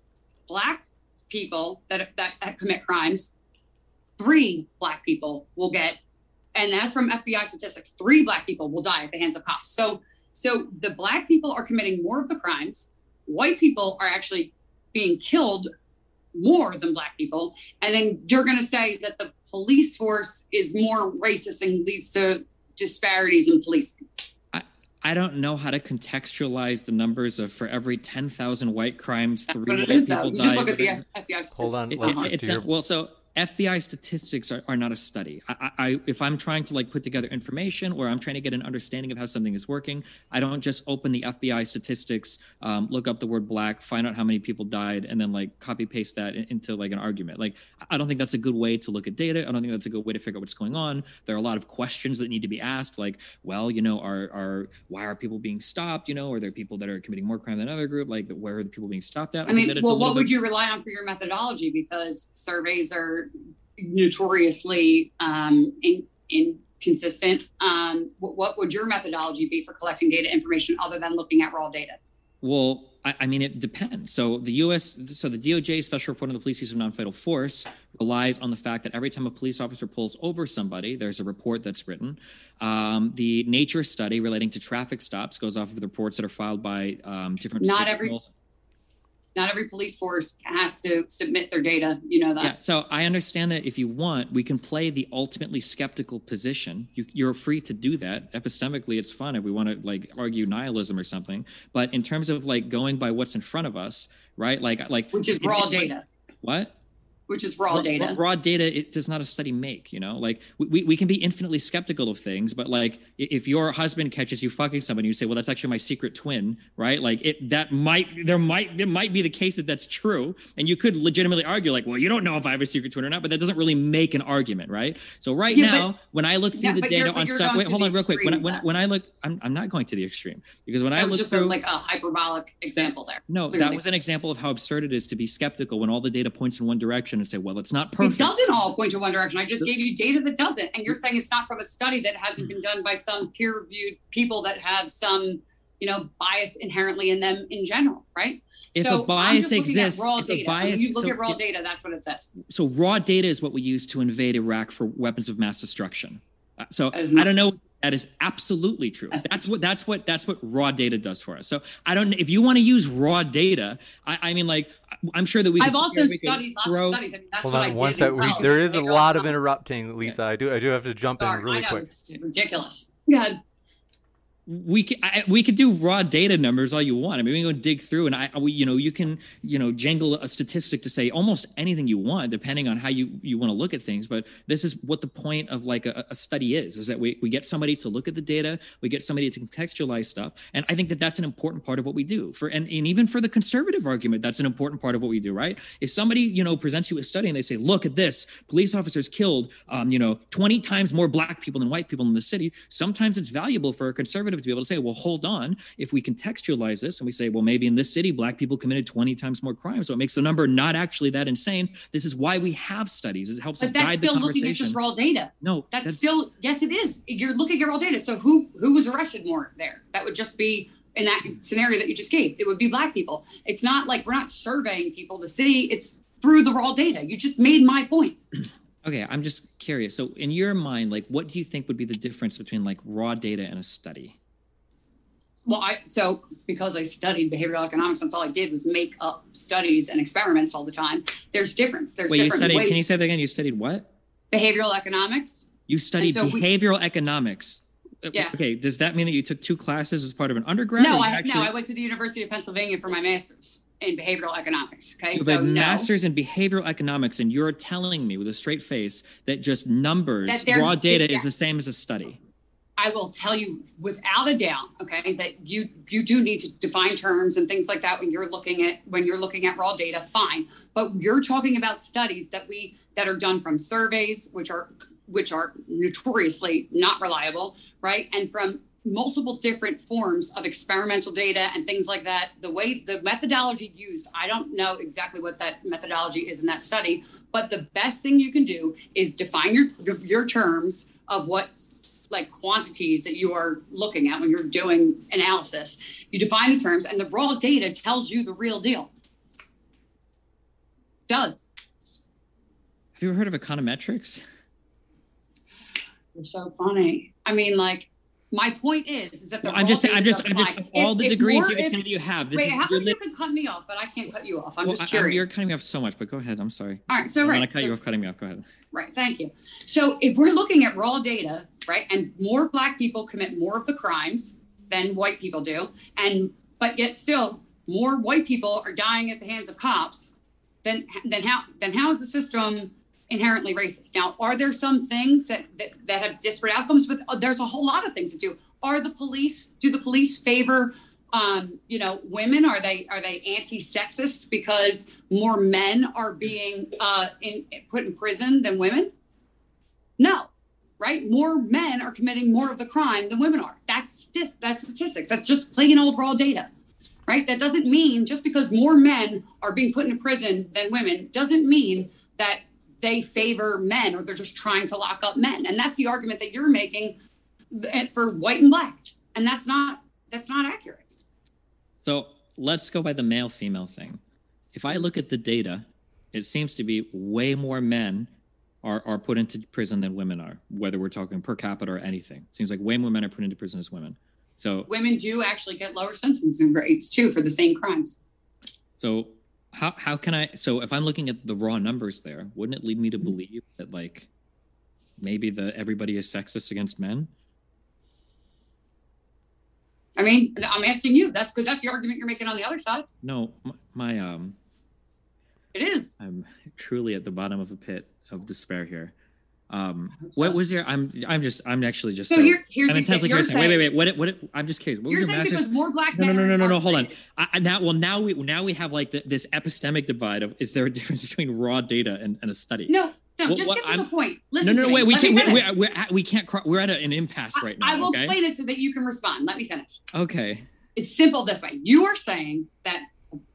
black people that, that, that commit crimes, three black people will get, and that's from FBI statistics, three black people will die at the hands of cops. So, so the black people are committing more of the crimes. White people are actually being killed more than black people. And then you're going to say that the police force is more racist and leads to disparities in policing. I don't know how to contextualize the numbers of for every 10,000 white crimes, three But it white people die. just look at the But FBI statistics. Hold on, It's let's it's, just it's not- well, so FBI statistics are, are not a study. I, I, if I'm trying to like put together information or I'm trying to get an understanding of how something is working, I don't just open the FBI statistics, um, look up the word black, find out how many people died, and then like copy paste that into like an argument. Like I don't think that's a good way to look at data. I don't think that's a good way to figure out what's going on. There are a lot of questions that need to be asked, like, well, you know, are are why are people being stopped? You know, are there people that are committing more crime than another group? Like, where are the people being stopped at? I, I mean, well, what would you rely on for your methodology? Because surveys are notoriously um, in, inconsistent. Um, what, what, would your methodology be for collecting data information other than looking at raw data? Well, I, I mean, it depends. So the U.S., so the DOJ special report on the police use of non-fatal force relies on the fact that every time a police officer pulls over somebody, there's a report that's written. Um, the nature study relating to traffic stops goes off of the reports that are filed by um, different. Not every. Not every police force has to submit their data. You know that. Yeah. So I understand that if you want, we can play the ultimately skeptical position. You, are free to do that. Epistemically, it's fun if we want to like argue nihilism or something. But in terms of like going by what's in front of us, right? Like like which is raw data. What? Which is raw, data. Raw, data, it does not a study make, you know, like we, we can be infinitely skeptical of things, but like if your husband catches you fucking someone, you say, well, that's actually my secret twin, right? Like it, that might, there might, it might be the case that that's true. And you could legitimately argue like, well, you don't know if I have a secret twin or not, but that doesn't really make an argument, right? So right yeah, now, but, when I look through yeah, the data on stuff, wait, hold on real quick. When, when, when, I look, I'm, I'm not going to the extreme because when that I look was just through, a, like a hyperbolic example there. No, Clearly. that was an example of how absurd it is to be skeptical when all the data points in one direction and say, well, it's not perfect. It doesn't all point to one direction. I just gave you data that doesn't. And you're saying it's not from a study that hasn't been done by some peer reviewed people that have some, you know, bias inherently in them in general, right? If so a bias exists, raw if data. a bias, when you look so at raw it, data, that's what it says. So raw data is what we use to invade Iraq for weapons of mass destruction. Uh, so I don't know that is absolutely true. That's what that's what that's what raw data does for us. So I don't if you want to use raw data, I, I mean like I'm sure that we. I've also studied lots throw... of studies. I mean, that's Hold what on, I one sec. We, there is a lot of oh, interrupting, Lisa. I do I do have to jump Sorry, in really quick. It's ridiculous. God we I, we could do raw data numbers all you want. I mean, we can go dig through, and I, we, you know, you can, you know, jangle a statistic to say almost anything you want, depending on how you you want to look at things. But this is what the point of like a, a study is: is that we we get somebody to look at the data, we get somebody to contextualize stuff, and I think that that's an important part of what we do. For and, and even for the conservative argument, that's an important part of what we do, right? If somebody you know presents you a study and they say, look at this, police officers killed, um, you know, 20 times more black people than white people in the city. Sometimes it's valuable for a conservative to be able to say, well, hold on. If we contextualize this and we say, well, maybe in this city, black people committed 20 times more crime. So it makes the number not actually that insane. This is why we have studies. It helps but us guide the conversation. But that's still looking at just raw data. No, that's, that's still, yes, it is. You're looking at raw data. So who, who was arrested more there? That would just be in that scenario that you just gave. It would be black people. It's not like we're not surveying people to see. It's through the raw data. You just made my point. Okay, I'm just curious. So, in your mind, like, what do you think would be the difference between like raw data and a study? Well, I so because I studied behavioral economics, that's all I did was make up studies and experiments all the time. There's difference. There's Wait, different you studied, ways. Can you say that again? You studied what? Behavioral economics. You studied so behavioral we, economics. Uh, yes. Okay. Does that mean that you took two classes as part of an undergrad? No, I actually... no. I went to the University of Pennsylvania for my master's in behavioral economics. Okay, so, so no. master's in behavioral economics, and you're telling me with a straight face that just numbers, that raw data, yeah. is the same as a study. I will tell you without a doubt, okay, that you you do need to define terms and things like that when you're looking at when you're looking at raw data, fine. But you're talking about studies that we that are done from surveys, which are which are notoriously not reliable, right? And from multiple different forms of experimental data and things like that. The way the methodology used, I don't know exactly what that methodology is in that study, but the best thing you can do is define your your terms of what's like quantities that you are looking at when you're doing analysis. You define the terms, and the raw data tells you the real deal. Does. Have you ever heard of econometrics? You're so funny. I mean, like, my point is, is that the well, I'm just saying, I'm just, I'm just, all if, the degrees you that you have. This wait, is, how come you can cut me off, but I can't cut you off? I'm well, just curious. I, you're cutting me off so much, but go ahead. I'm sorry. All right, so I'm right. I'm gonna cut so, you off, cutting me off. Go ahead. Right, thank you. So if we're looking at raw data, right, and more Black people commit more of the crimes than white people do, and but yet still more white people are dying at the hands of cops, then then how then how is the system inherently racist. Now, are there some things that, that, that have disparate outcomes? But uh, there's a whole lot of things that do. Are the police, do the police favor um, you know, women? Are they are they anti-sexist because more men are being uh, in, put in prison than women? No, right? More men are committing more of the crime than women are. That's that's statistics. That's just plain old raw data, right? That doesn't mean just because more men are being put in prison than women doesn't mean that they favor men or they're just trying to lock up men. And that's the argument that you're making for white and black, and that's not that's not accurate. So let's go by the male female thing. If I look at the data, it seems to be way more men are, are put into prison than women are, whether we're talking per capita or anything. It seems like way more men are put into prison as women. So women do actually get lower sentencing rates too for the same crimes. So how how can I so if I'm looking at the raw numbers there, wouldn't it lead me to believe that like maybe the everybody is sexist against men? I mean, I'm asking you. That's because that's the argument you're making on the other side. No, my, my um It is. I'm truly at the bottom of a pit of despair here. Um, what was your? I'm I'm just I'm actually just So here- here's I'm the intensely. You're. Wait, wait, wait. What? What? I'm just curious. What You're was your saying master's? because more black No, no, men. no, no, no, no. Hold on. I, I- now, well, now we now we have like the, this epistemic divide of is there a difference between raw data and, and a study? No, no. What- just what get to I'm- the point. no, Listen no, to no. me. Wait, we Let can't. We're, we're, at, we can't. cro- We're at an impasse right now. I will okay. explain it so that you can respond. Let me finish. Okay. It's simple this way. You are saying that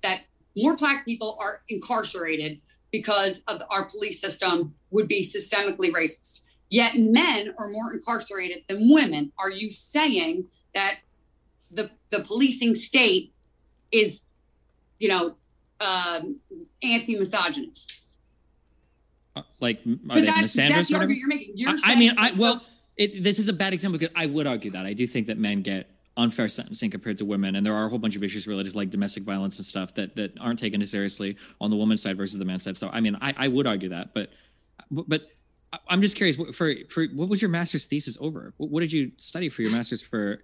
that more black people are incarcerated because of our police system would be systemically racist. Yet men are more incarcerated than women. Are you saying that the the policing state is, you know, um, anti-misogynist? Uh, like, are they that's, that's the argument you're making. You're I, I mean, I well, it, this is a bad example because I would argue that I do think that men get unfair sentencing compared to women, and there are a whole bunch of issues related to like domestic violence and stuff that that aren't taken as seriously on the woman's side versus the man's side. So I mean, I, I would argue that, but but I'm just curious for for what was your master's thesis over? What, what did you study for your master's for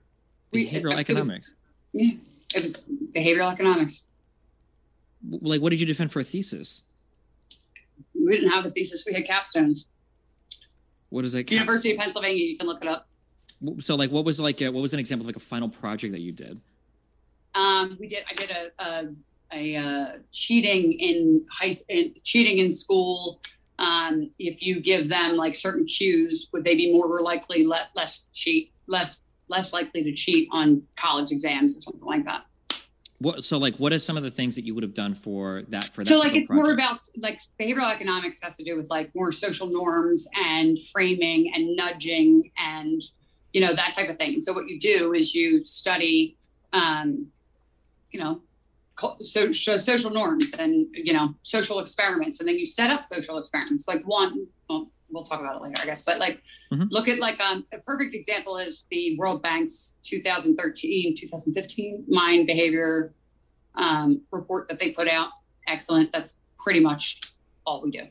We- behavioral was- economics? yeah, it was behavioral economics. Like, what did you defend for a thesis? We didn't have a thesis. We had capstones. What is that? University of Pennsylvania. You can look it up. So, like, what was like? A, what was an example of like a final project that you did? Um, we did. I did a a, a uh, cheating in high in, cheating in school. Um, if you give them like certain cues, would they be more likely let less cheat less less likely to cheat on college exams or something like that? What? So, like, what are some of the things that you would have done for that? For that So like it's more about like behavioral economics has to do with like more social norms and framing and nudging and you know that type of thing. And so what you do is you study, um, you know, so, so social norms and you know social experiments, and then you set up social experiments. Like one, well, we'll talk about it later, I guess. But like, Mhm. look at like um, a perfect example is the World Bank's 2013 2015 mind behavior um, report that they put out. Excellent. That's pretty much all we do.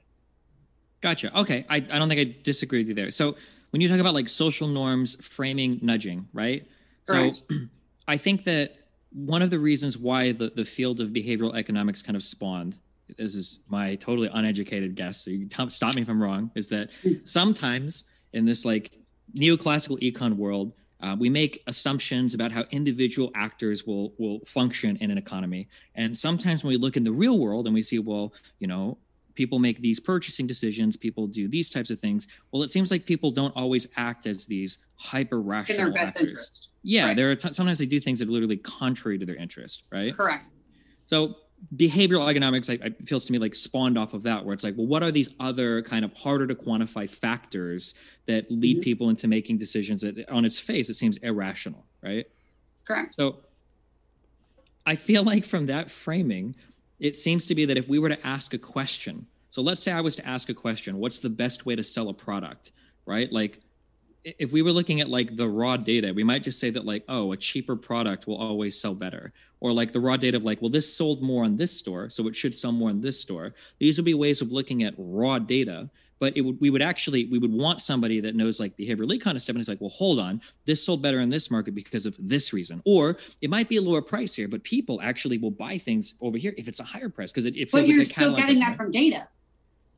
Gotcha. Okay. I, I don't think I disagree with you there. So when you talk about like social norms, framing, nudging, right? Correct. So I think that one of the reasons why the, the field of behavioral economics kind of spawned, this is my totally uneducated guess, so you can t- stop me if I'm wrong, is that sometimes in this like neoclassical econ world, uh, we make assumptions about how individual actors will will function in an economy, and sometimes when we look in the real world and we see, well, you know, people make these purchasing decisions, people do these types of things. Well, it seems like people don't always act as these hyper In rational their best actors. interest. Yeah, Right. there are t- sometimes they do things that are literally contrary to their interest, right? Correct. So behavioral economics, I, I feels to me like spawned off of that, where it's like, well, what are these other kind of harder to quantify factors that lead Mhm. people into making decisions that, on its face, it seems irrational, right? Correct. So I feel like from that framing, it seems to be that if we were to ask a question, so let's say I was to ask a question, what's the best way to sell a product, right? Like if we were looking at like the raw data, we might just say that like, oh, a cheaper product will always sell better. Or like the raw data of like, well, this sold more in this store, so it should sell more in this store. These would be ways of looking at raw data. But it would we would actually we would want somebody that knows like behavioral econ and stuff, and it's like, well, hold on, this sold better in this market because of this reason. Or it might be a lower price here, but people actually will buy things over here if it's a higher price because it, it feels But you're the still getting that from data.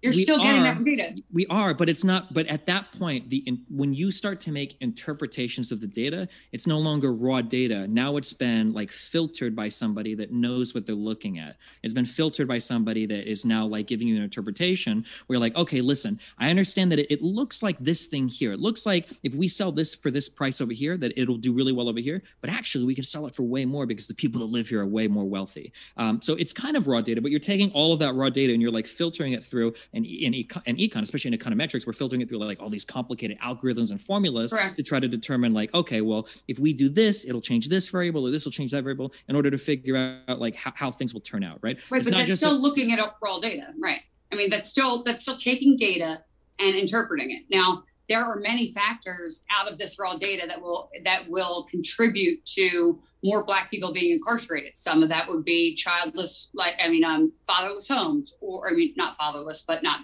You're We still getting are- that data. We are, but it's not. But at that point, the in, when you start to make interpretations of the data, it's no longer raw data. Now it's been like filtered by somebody that knows what they're looking at. It's been filtered by somebody that is now like giving you an interpretation. Where you're like, okay, listen, I understand that it, it looks like this thing here. It looks like if we sell this for this price over here, that it'll do really well over here. But actually, we can sell it for way more because the people that live here are way more wealthy. Um, so it's kind of raw data, but you're taking all of that raw data and you're like filtering it through and in eco- and econ, especially in econometrics, we're filtering it through like all these complicated algorithms and formulas Correct. to try to determine like, okay, well, if we do this, it'll change this variable or this will change that variable in order to figure out like how, how things will turn out, right? Right, It's but not that's just still a- looking at raw data, right? I mean, that's still that's still taking data and interpreting it. Now, there are many factors out of this raw data that will that will contribute to more Black people being incarcerated. Some of that would be childless, like I mean, um, fatherless homes, or I mean, not fatherless, but not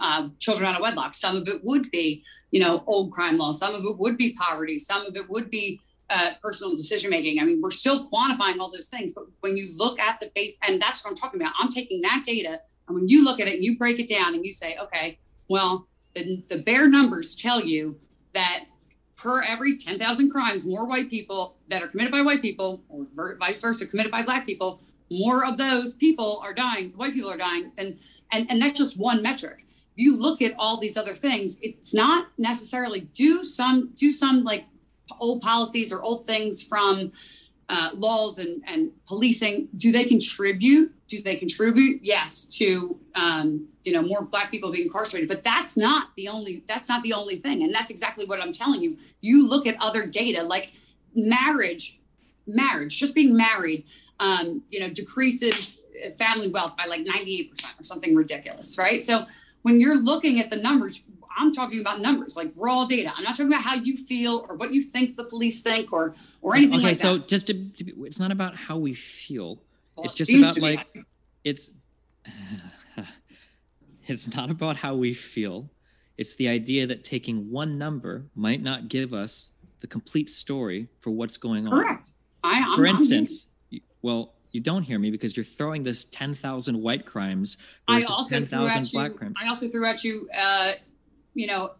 uh, children out of wedlock. Some of it would be, you know, old crime law Some of it would be poverty. Some of it would be uh, personal decision making. I mean, we're still quantifying all those things, but when you look at the base, and that's what I'm talking about. I'm taking that data, and when you look at it and you break it down and you say, okay, well, the, the bare numbers tell you that per every 10,000 crimes, more white people that are committed by white people, or vice versa, committed by black people, more of those people are dying. White people are dying, than, and and that's just one metric. If you look at all these other things, it's not necessarily do some do some like old policies or old things from uh, laws and, and policing do they contribute do they contribute yes to um, you know more black people being incarcerated but that's not the only that's not the only thing and that's exactly what i'm telling you you look at other data like marriage marriage just being married um, you know decreases family wealth by like 98% or something ridiculous right so when you're looking at the numbers I'm talking about numbers, like raw data. I'm not talking about how you feel or what you think the police think or or anything okay, like so that. just to, to be, it's not about how we feel. Well, it's it just about like it's it's not about how we feel. It's the idea that taking one number might not give us the complete story for what's going on. correct. I, I'm, For I'm- instance, you- well, you don't hear me because you're throwing this 10,000 white crimes versus 10,000 black you. crimes. I also threw at you. Uh, you know,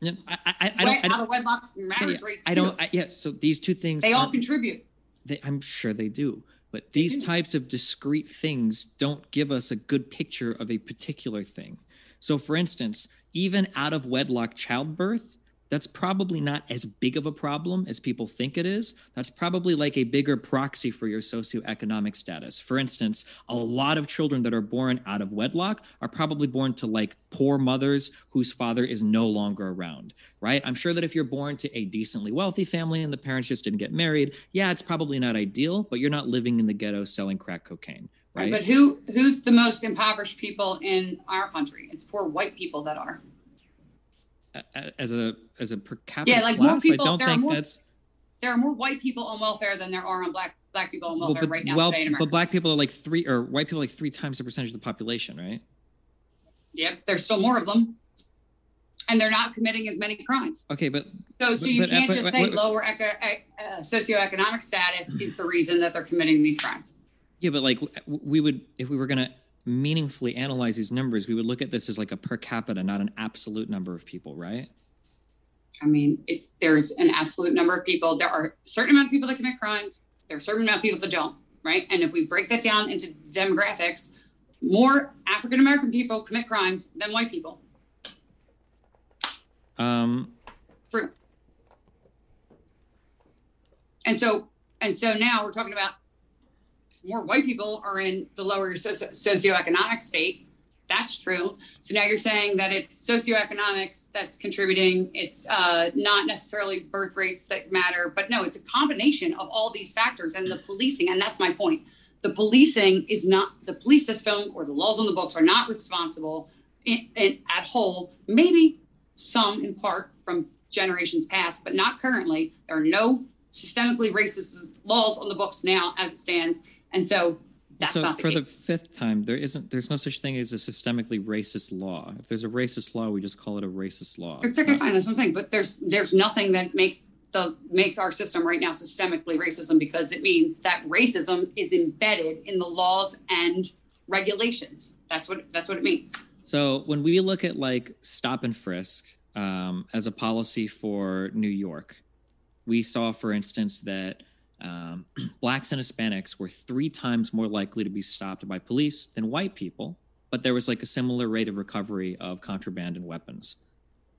Yeah, I, I, I don't, I don't, wedlock marriage yeah. I don't, I, yeah. So these two things, they all contribute. they, I'm sure they do. But these mm-hmm. types of discrete things don't give us a good picture of a particular thing. So, for instance, even out of wedlock childbirth, that's probably not as big of a problem as people think it is. That's probably like a bigger proxy for your socioeconomic status. For instance, a lot of children that are born out of wedlock are probably born to like poor mothers whose father is no longer around, right? I'm sure that if you're born to a decently wealthy family and the parents just didn't get married, yeah, it's probably not ideal, but you're not living in the ghetto selling crack cocaine, right? But who who's the most impoverished people in our country? It's poor white people that are. As a as a per capita Yeah, like more people- I don't there are think more- that's There are more white people on welfare than there are on black black people on well, welfare but, right now well, today in America. but black people are like three or white people are like three times the percentage of the population, right? Yep, there's still more of them, and they're not committing as many crimes. Okay, but So, so you but, uh, can't but- just say lower eco, uh, socioeconomic status is the reason that they're committing these crimes. Yeah, but like we would, if we were going to meaningfully analyze these numbers, we would look at this as like a per capita, not an absolute number of people, right? I mean, it's there's an absolute number of people. There are a certain amount of people that commit crimes. There are a certain amount of people that don't, right? And if we break that down into demographics, more African American people commit crimes than white people. Um, True. And so, and so now we're talking about more white people are in the lower socio- socioeconomic state. That's true. So now you're saying that it's socioeconomics that's contributing. It's uh, not necessarily birth rates that matter, but no, it's a combination of all these factors and the policing. And that's my point. The policing is not the police system or the laws on the books are not responsible in, in, at whole. Maybe some in part from generations past, but not currently. There are no systemically racist laws on the books now as it stands. And so that's so not the for the fifth time, there isn't, there's no such thing as a systemically racist law. If there's a racist law, we just call it a racist law. It's okay, fine. That's what I'm saying. But there's there's nothing that makes the makes our system right now systemically racism because it means that racism is embedded in the laws and regulations. That's what that's what it means. So when we look at like stop and frisk um, as a policy for New York, we saw, for instance, that um, blacks and Hispanics were three times more likely to be stopped by police than white people, but there was like a similar rate of recovery of contraband and weapons.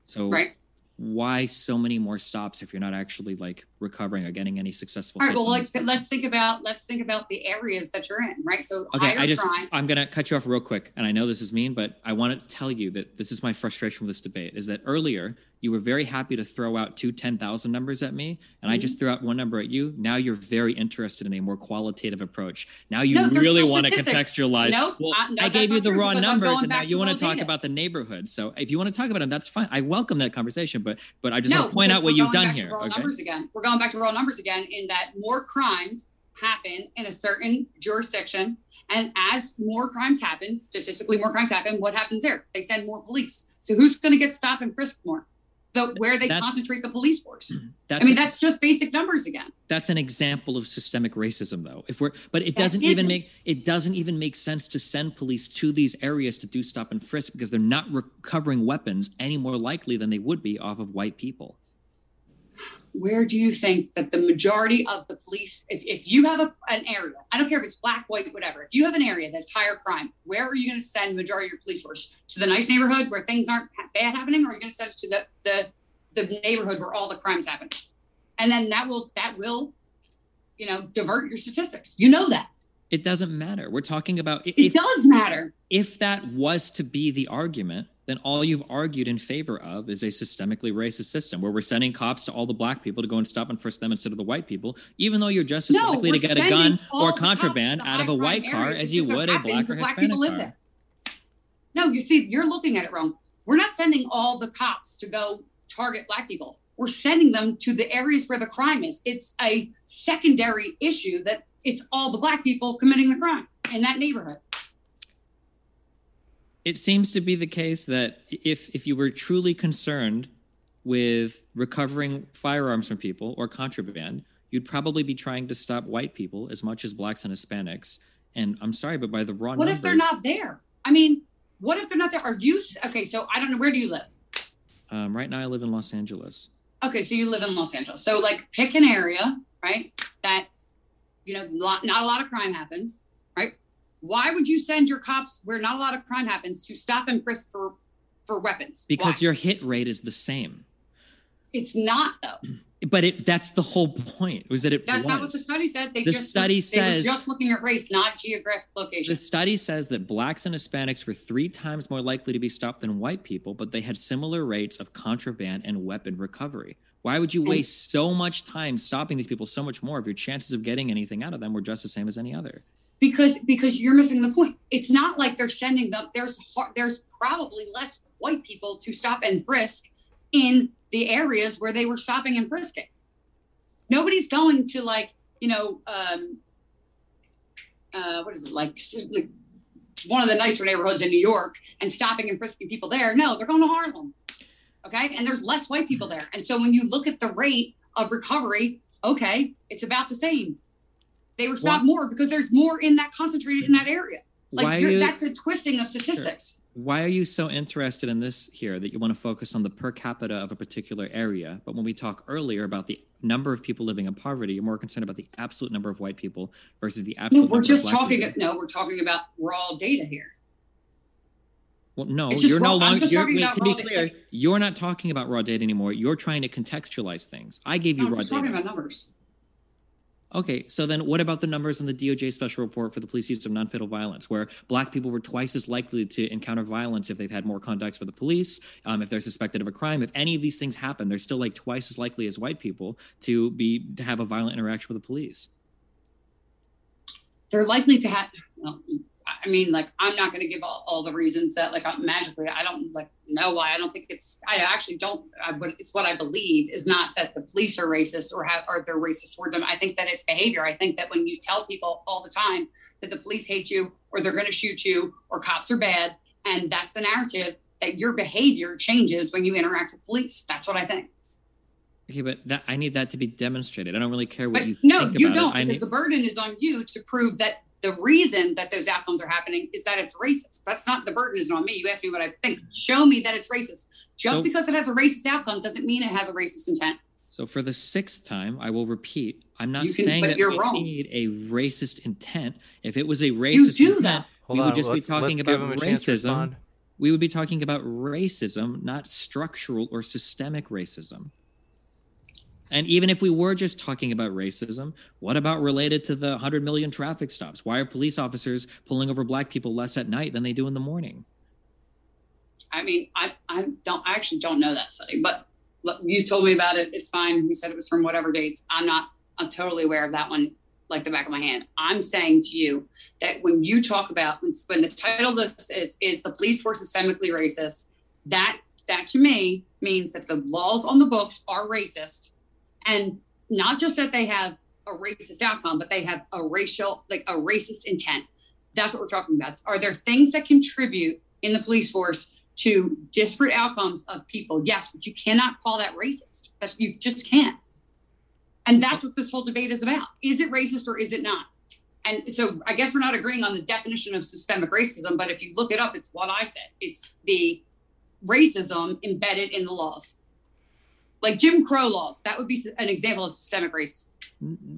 So Right. why so many more stops if you're not actually like recovering or getting any successful? All right. Well, let's let's think about let's think about the areas that you're in, right? So Okay, I just crime. I'm gonna cut you off real quick, and I know this is mean, but I wanted to tell you that this is my frustration with this debate. Is that earlier you were very happy to throw out two 10,000 numbers at me, and I Mm-hmm. just threw out one number at you. Now you're very interested in a more qualitative approach. Now you No, really no want to contextualize. Nope, well, uh, no, I gave you the raw numbers, and now you want to talk data. about the neighborhood. So if you want to talk about them, that's fine. I welcome that conversation, but but I just no, want to point out what you've done here. Raw Okay. numbers again. We're going back to raw numbers again in that more crimes happen in a certain jurisdiction, and as more crimes happen, statistically more crimes happen. What happens there? They send more police. So who's going to get stopped and frisked more? The where they That's- concentrate the police force. Mm-hmm. That's I mean, a- that's just basic numbers again. that's an example of systemic racism though if we're but it That doesn't even isn't. make it doesn't even make sense to send police to these areas to do stop and frisk because they're not recovering weapons any more likely than they would be off of white people where do you think that the majority of the police if, if you have a, an area i don't care if it's black white whatever if you have an area that's higher crime where are you going to send the majority of your police force to the nice neighborhood where things aren't bad happening or are you going to send it to the, the the neighborhood where all the crimes happen and then that will that will you know divert your statistics. You know that. It doesn't matter. We're talking about it if, does matter. if that was to be the argument then all you've argued in favor of is a systemically racist system where we're sending cops to all the black people to go and stop and frisk them instead of the white people, even though you're just as No, likely to get a gun or contraband out of a white car as you so would a black or Hispanic live car. No, you see, you're looking at it wrong. We're not sending all the cops to go target black people. We're sending them to the areas where the crime is. It's a secondary issue that it's all the black people committing the crime in that neighborhood. it seems to be the case that if if you were truly concerned with recovering firearms from people or contraband, you'd probably be trying to stop white people as much as blacks and Hispanics. And I'm sorry, but by the raw What numbers, if they're not there? I mean, what if they're not there? Are you okay? So I don't know. Where do you live? Um, right now, I live in Los Angeles. Okay, so you live in Los Angeles. So like pick an area, right? That you know, lot, not a lot of crime happens, right? Why would you send your cops where not a lot of crime happens to stop and frisk for for weapons? Because Why? your hit rate is the same. it's not though. But it that's the whole point. Was that it That's was. not what the study said. They The just study says- just looking at race, not geographic location. The study says that blacks and Hispanics were three times more likely to be stopped than white people, but they had similar rates of contraband and weapon recovery. Why would you waste so much time stopping these people so much more if your chances of getting anything out of them were just the same as any other? because because you're missing the point. It's not like they're sending them. There's there's probably less white people to stop and frisk in the areas where they were stopping and frisking. Nobody's going to like you know um, uh, what is it like, like one of the nicer neighborhoods in New York and stopping and frisking people there. No, they're going to Harlem. Okay, and there's less white people there, and so when you look at the rate of recovery, okay, it's about the same. They were stopped more because there's more in that concentrated in that area. Like you- that's a twisting of statistics. Why are you so interested in this here that you want to focus on the per capita of a particular area? But when we talk earlier about the number of people living in poverty, you're more concerned about the absolute number of white people versus the absolute No, we're number just talking. people. No, we're talking about raw data here. Well, no, you're no raw- I'm longer. You're, talking wait, about to be clear, data. you're not talking about raw data anymore. You're trying to contextualize things. I gave you No, I'm raw just data. talking about numbers. Okay, so then what about the numbers in the DOJ special report for the police use of non-fatal violence, where black people were twice as likely to encounter violence if they've had more contacts with the police, um, if they're suspected of a crime, if any of these things happen, they're still like twice as likely as white people to be to have a violent interaction with the police. They're likely to have. Well, I mean, like I'm not going to give all, all the reasons that like magically I don't like know why. I don't think it's. I actually don't. I, but it's what I believe is not that the police are racist or have or they're racist towards them. I think that it's behavior. I think that when you tell people all the time that the police hate you or they're going to shoot you or cops are bad, and that's the narrative that your behavior changes when you interact with police. That's what I think. Okay, but that I need that to be demonstrated. I don't really care what But you no, think you don't, it. Because need, the burden is on you to prove that the reason that those outcomes are happening is that it's racist. That's not the burden is on me. You asked me what I think. Show me that it's racist. Just so, because it has a racist outcome doesn't mean it has a racist intent. So for the sixth time, I will repeat: I'm not can, saying that we wrong. need a racist intent. If it was a racist intent, that. we would just be talking about racism. We would be talking about racism, not structural or systemic racism. And even if we were just talking about racism, what about related to the 100 million traffic stops? Why are police officers pulling over black people less at night than they do in the morning? I mean, I, I don't I actually don't know that study, but you told me about it. It's fine. You said it was from whatever dates. I'm not. I'm totally aware of that one, like the back of my hand. I'm saying to you that when you talk about when, when the title of this is is the police force systemically racist, that that to me means that the laws on the books are racist and not just that they have a racist outcome, but they have a racial, like a racist intent. That's what we're talking about. Are there things that contribute in the police force to disparate outcomes of people? Yes, but you cannot call that racist. That's you just can't. And that's what this whole debate is about. Is it racist or is it not? And so I guess we're not agreeing on the definition of systemic racism, but if you look it up, it's what I said. It's the racism embedded in the laws like Jim Crow laws. That would be an example of systemic racism.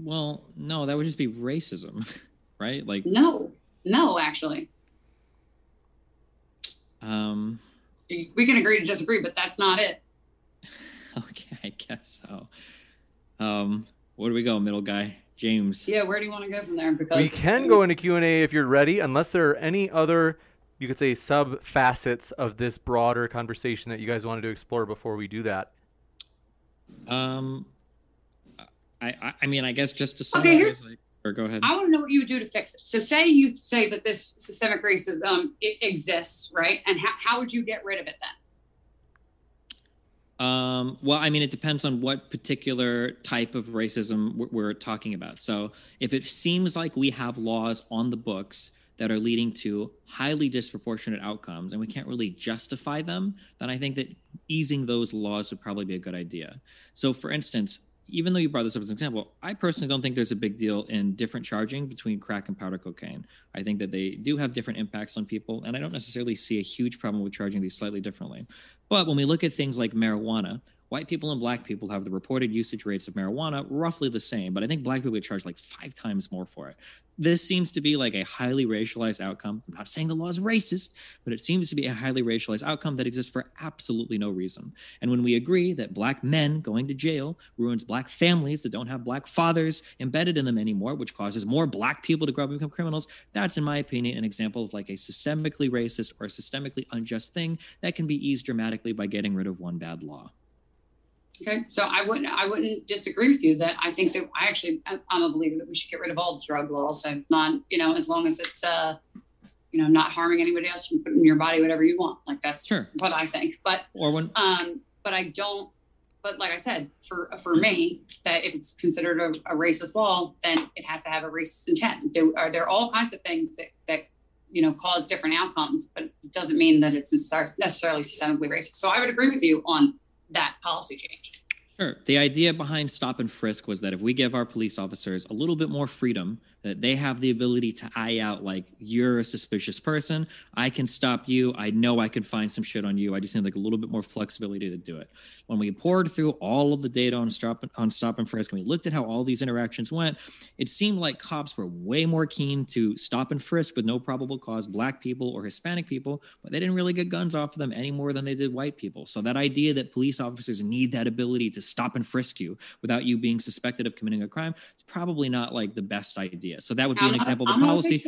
Well, no, that would just be racism, right? Like no, no, actually. Um, we can agree to disagree, but that's not it. Okay, I guess so. Um, where do we go, middle guy? James. Yeah, where do you want to go from there? Because we can go into Q and A if you're ready, unless there are any other, you could say, sub facets of this broader conversation that you guys wanted to explore before we do that. Um, I, I mean, I guess just to summarize, okay, here's, like, or go ahead. I want to know what you would do to fix it. So, say you say that this systemic racism it exists, right? And how, how would you get rid of it then? Um, well, I mean, it depends on what particular type of racism we're, we're talking about. So, if it seems like we have laws on the books that are leading to highly disproportionate outcomes and we can't really justify them, then I think that easing those laws would probably be a good idea. So, for instance, even though you brought this up as an example, I personally don't think there's a big deal in different charging between crack and powder cocaine. I think that they do have different impacts on people, and I don't necessarily see a huge problem with charging these slightly differently. But when we look at things like marijuana, white people and black people have the reported usage rates of marijuana roughly the same, but I think black people get charged like five times more for it this seems to be like a highly racialized outcome. I'm not saying the law is racist, but it seems to be a highly racialized outcome that exists for absolutely no reason. And when we agree that black men going to jail ruins black families that don't have black fathers embedded in them anymore, which causes more black people to grow up and become criminals, that's, in my opinion, an example of like a systemically racist or a systemically unjust thing that can be eased dramatically by getting rid of one bad law. Okay, so I wouldn't I wouldn't disagree with you that I think that I actually I'm a believer that we should get rid of all drug laws. And not you know as long as it's uh you know not harming anybody else you can put in your body whatever you want. Like that's sure. what I think. But or when um but I don't but like I said for for me that if it's considered a, a racist law then it has to have a racist intent. There are there are all kinds of things that that you know cause different outcomes but it doesn't mean that it's necessarily systemically racist. So I would agree with you on that policy change. Sure. The idea behind stop and frisk was that if we give our police officers a little bit more freedom that they have the ability to eye out like you're a suspicious person. I can stop you. I know i can find some shit on you. I just need like a little bit more flexibility to do it. When we poured through all of the data on stop on stop and frisk and we looked at how all these interactions went it seemed like cops were way more keen to stop and frisk with no probable cause black people or hispanic people but they didn't really get guns off of them any more than they did white people. So that idea that police officers need that ability to stop and frisk you without you being suspected of committing a crime is probably not like the best idea idea. So that would be an example of a policy.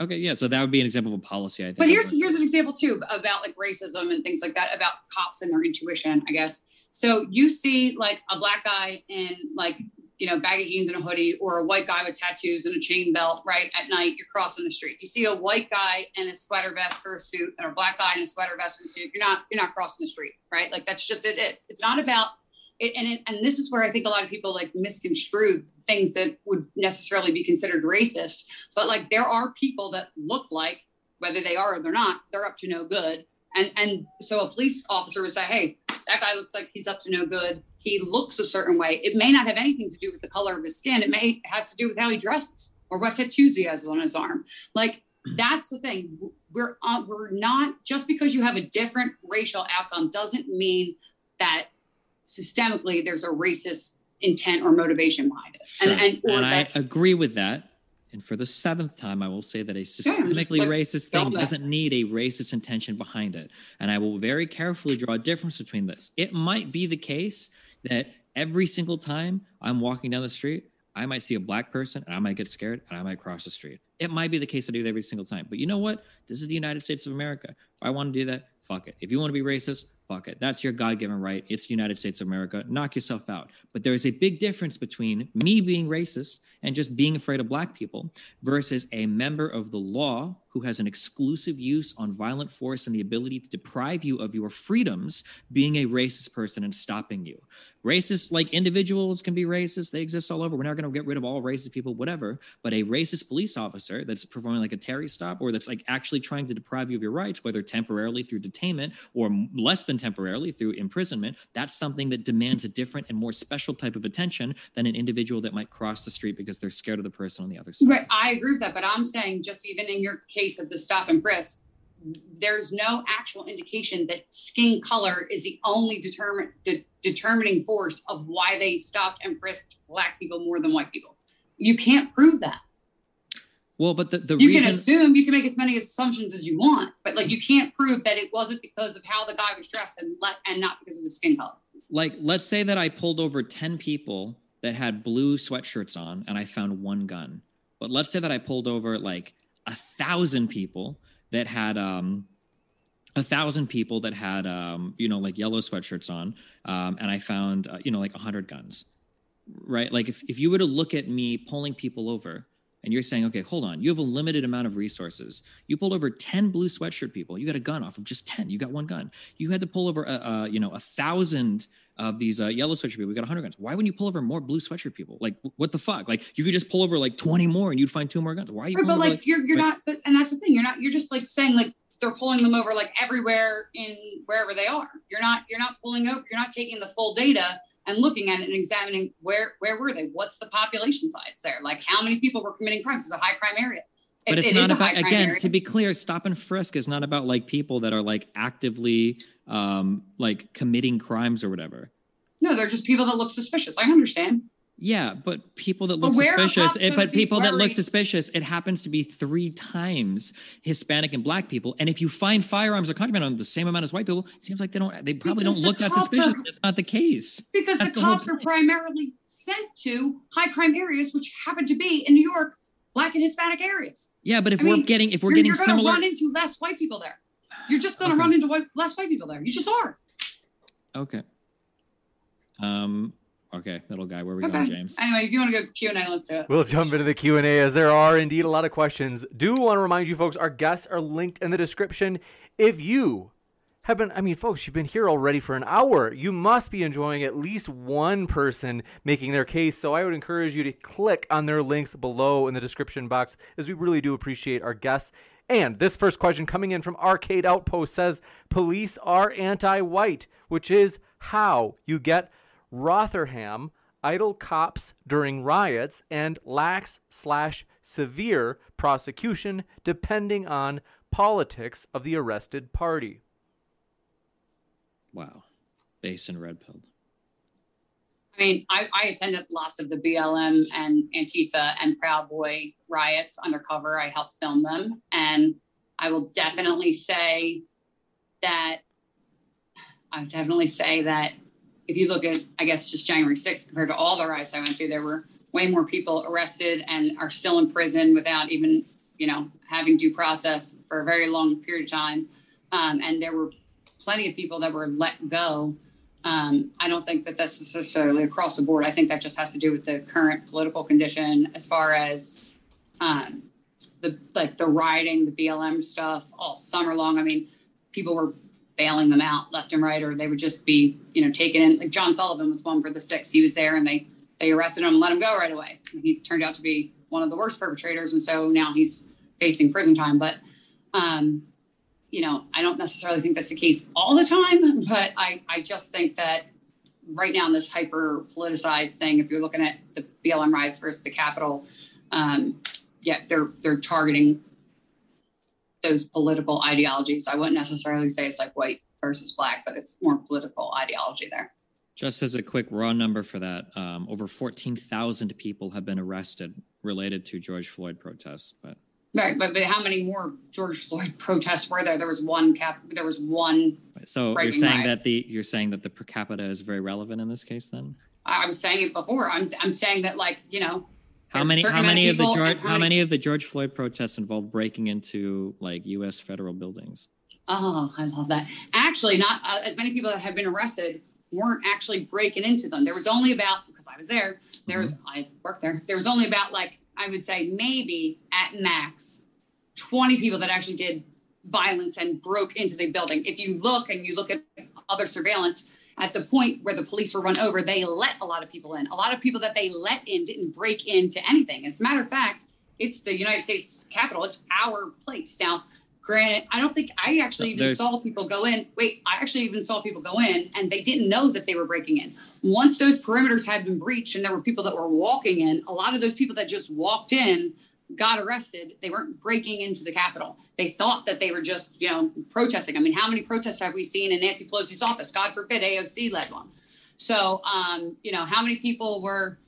Okay, yeah. So that would be an example of a policy. I think. But here's here's an example too about like racism and things like that about cops and their intuition. I guess. So you see like a black guy in like you know baggy jeans and a hoodie, or a white guy with tattoos and a chain belt. Right at night, you're crossing the street. You see a white guy in a sweater vest or a suit, and a black guy in a sweater vest and suit. You're not you're not crossing the street, right? Like that's just it is. It's not about it, and it, and this is where I think a lot of people like misconstrue things that would necessarily be considered racist. But like there are people that look like whether they are or they're not, they're up to no good. And and so a police officer would say, hey, that guy looks like he's up to no good. He looks a certain way. It may not have anything to do with the color of his skin. It may have to do with how he dresses or West Tuesday has on his arm. Like that's the thing. We're uh, we're not just because you have a different racial outcome doesn't mean that systemically there's a racist intent or motivation behind it. Sure. And, and, and I agree with that. And for the seventh time, I will say that a systemically yeah, racist thing doesn't need a racist intention behind it. And I will very carefully draw a difference between this. It might be the case that every single time I'm walking down the street, I might see a black person and I might get scared and I might cross the street. It might be the case I do that every single time. But you know what? This is the United States of America. If I want to do that, fuck it. If you want to be racist, That's your God given right. It's the United States of America. Knock yourself out. But there is a big difference between me being racist and just being afraid of black people versus a member of the law who has an exclusive use on violent force and the ability to deprive you of your freedoms being a racist person and stopping you. Racist, like individuals can be racist, they exist all over. We're not going to get rid of all racist people, whatever. But a racist police officer that's performing like a Terry stop or that's like actually trying to deprive you of your rights, whether temporarily through detainment or less than temporarily through imprisonment, that's something that demands a different and more special type of attention than an individual that might cross the street because they're scared of the person on the other side. Right. I agree with that. But I'm saying, just even in your case of the stop and frisk, there's no actual indication that skin color is the only determine, de- determining force of why they stopped and frisked black people more than white people. You can't prove that. Well, but the, the you reason... can assume you can make as many assumptions as you want, but like you can't prove that it wasn't because of how the guy was dressed and let and not because of his skin color. Like, let's say that I pulled over ten people that had blue sweatshirts on, and I found one gun. But let's say that I pulled over like a thousand people that had um, a thousand people that had um, you know like yellow sweatshirts on, um, and I found uh, you know like a hundred guns, right? Like if if you were to look at me pulling people over and you're saying, okay, hold on, you have a limited amount of resources. You pulled over 10 blue sweatshirt people. You got a gun off of just 10. You got one gun. You had to pull over, a, a you know, a thousand of these uh, yellow sweatshirt people. We got 100 guns. Why wouldn't you pull over more blue sweatshirt people? Like, what the fuck? Like, you could just pull over like 20 more and you'd find two more guns. Why are you? Right, but like, like, you're you're like, not. But, and that's the thing. You're not. You're just like saying like they're pulling them over like everywhere in wherever they are. You're not. You're not pulling over. You're not taking the full data and looking at it and examining where where were they? What's the population size there? Like how many people were committing crimes? It's a high crime area. But it, it's it not about again area. to be clear. Stop and frisk is not about like people that are like actively um like committing crimes or whatever. No, they're just people that look suspicious. I understand. Yeah, but people that look suspicious, it, but people that look suspicious, it happens to be three times Hispanic and black people. And if you find firearms or contraband on the same amount as white people, it seems like they don't, they probably because don't look that suspicious. Are, That's not the case. Because That's the, the cops are primarily sent to high crime areas, which happen to be in New York, black and Hispanic areas. Yeah, but if I we're mean, getting, if we're getting you're similar, run into less white people there. You're just going to okay. run into white, less white people there. You just are. Okay. Um, Okay, middle guy. Where are we okay. going, James? Anyway, if you want to go Q and A, let's do it. We'll jump into the Q and A as there are indeed a lot of questions. Do want to remind you, folks, our guests are linked in the description. If you have been, I mean, folks, you've been here already for an hour. You must be enjoying at least one person making their case. So I would encourage you to click on their links below in the description box, as we really do appreciate our guests. And this first question coming in from Arcade Outpost says, "Police are anti-white," which is how you get Rotherham, idle cops during riots, and lax slash severe prosecution depending on politics of the arrested party. Wow. Base and red pilled. I mean, I, I, attended lots of the BLM and Antifa and Proud Boy riots undercover. I helped film them. And I will definitely say that I would definitely say that if you look at, I guess, just January 6th compared to all the riots I went through, there were way more people arrested and are still in prison without even, you know, having due process for a very long period of time. Um, and there were plenty of people that were let go. Um, I don't think that that's necessarily across the board. I think that just has to do with the current political condition as far as um, the like the rioting, the BLM stuff all summer long. I mean, people were bailing them out left and right, or they would just be, you know, taken in. Like John Sullivan was one for the six. He was there and they they arrested him and let him go right away. He turned out to be one of the worst perpetrators, and so now he's facing prison time. But um, you know, I don't necessarily think that's the case all the time, but I I just think that right now in this hyper politicized thing, if you're looking at the BLM riots versus the Capitol, um, yeah, they're they're targeting those political ideologies. I wouldn't necessarily say it's like white versus black, but it's more political ideology there. Just as a quick raw number for that, um, over 14,000 people have been arrested related to George Floyd protests. But right, but, but how many more George Floyd protests were there? There was one cap. There was one. So you're saying that the you're saying that the per capita is very relevant in this case, then? I was saying it before. I'm I'm saying that like you know. How many how many of the George how many of the George Floyd protests involved breaking into like U.S. federal buildings? Oh, I love that. Actually, not uh, as many people that have been arrested weren't actually breaking into them. There was only about because I was there. There was mm-hmm. I worked there. There was only about like I would say maybe at max 20 people that actually did violence and broke into the building. If you look and you look at other surveillance, at the point where the police were run over, they let a lot of people in. A lot of people that they let in didn't break into anything. As a matter of fact, it's the United States Capitol. It's our place. Now, Granted, I don't think I actually even There's... saw people go in. Wait, I actually even saw people go in and they didn't know that they were breaking in. Once those perimeters had been breached and there were people that were walking in, a lot of those people that just walked in got arrested. They weren't breaking into the Capitol. They thought that they were just, you know, protesting. I mean, how many protests have we seen in Nancy Pelosi's office? God forbid AOC led one. So, um, you know, how many people were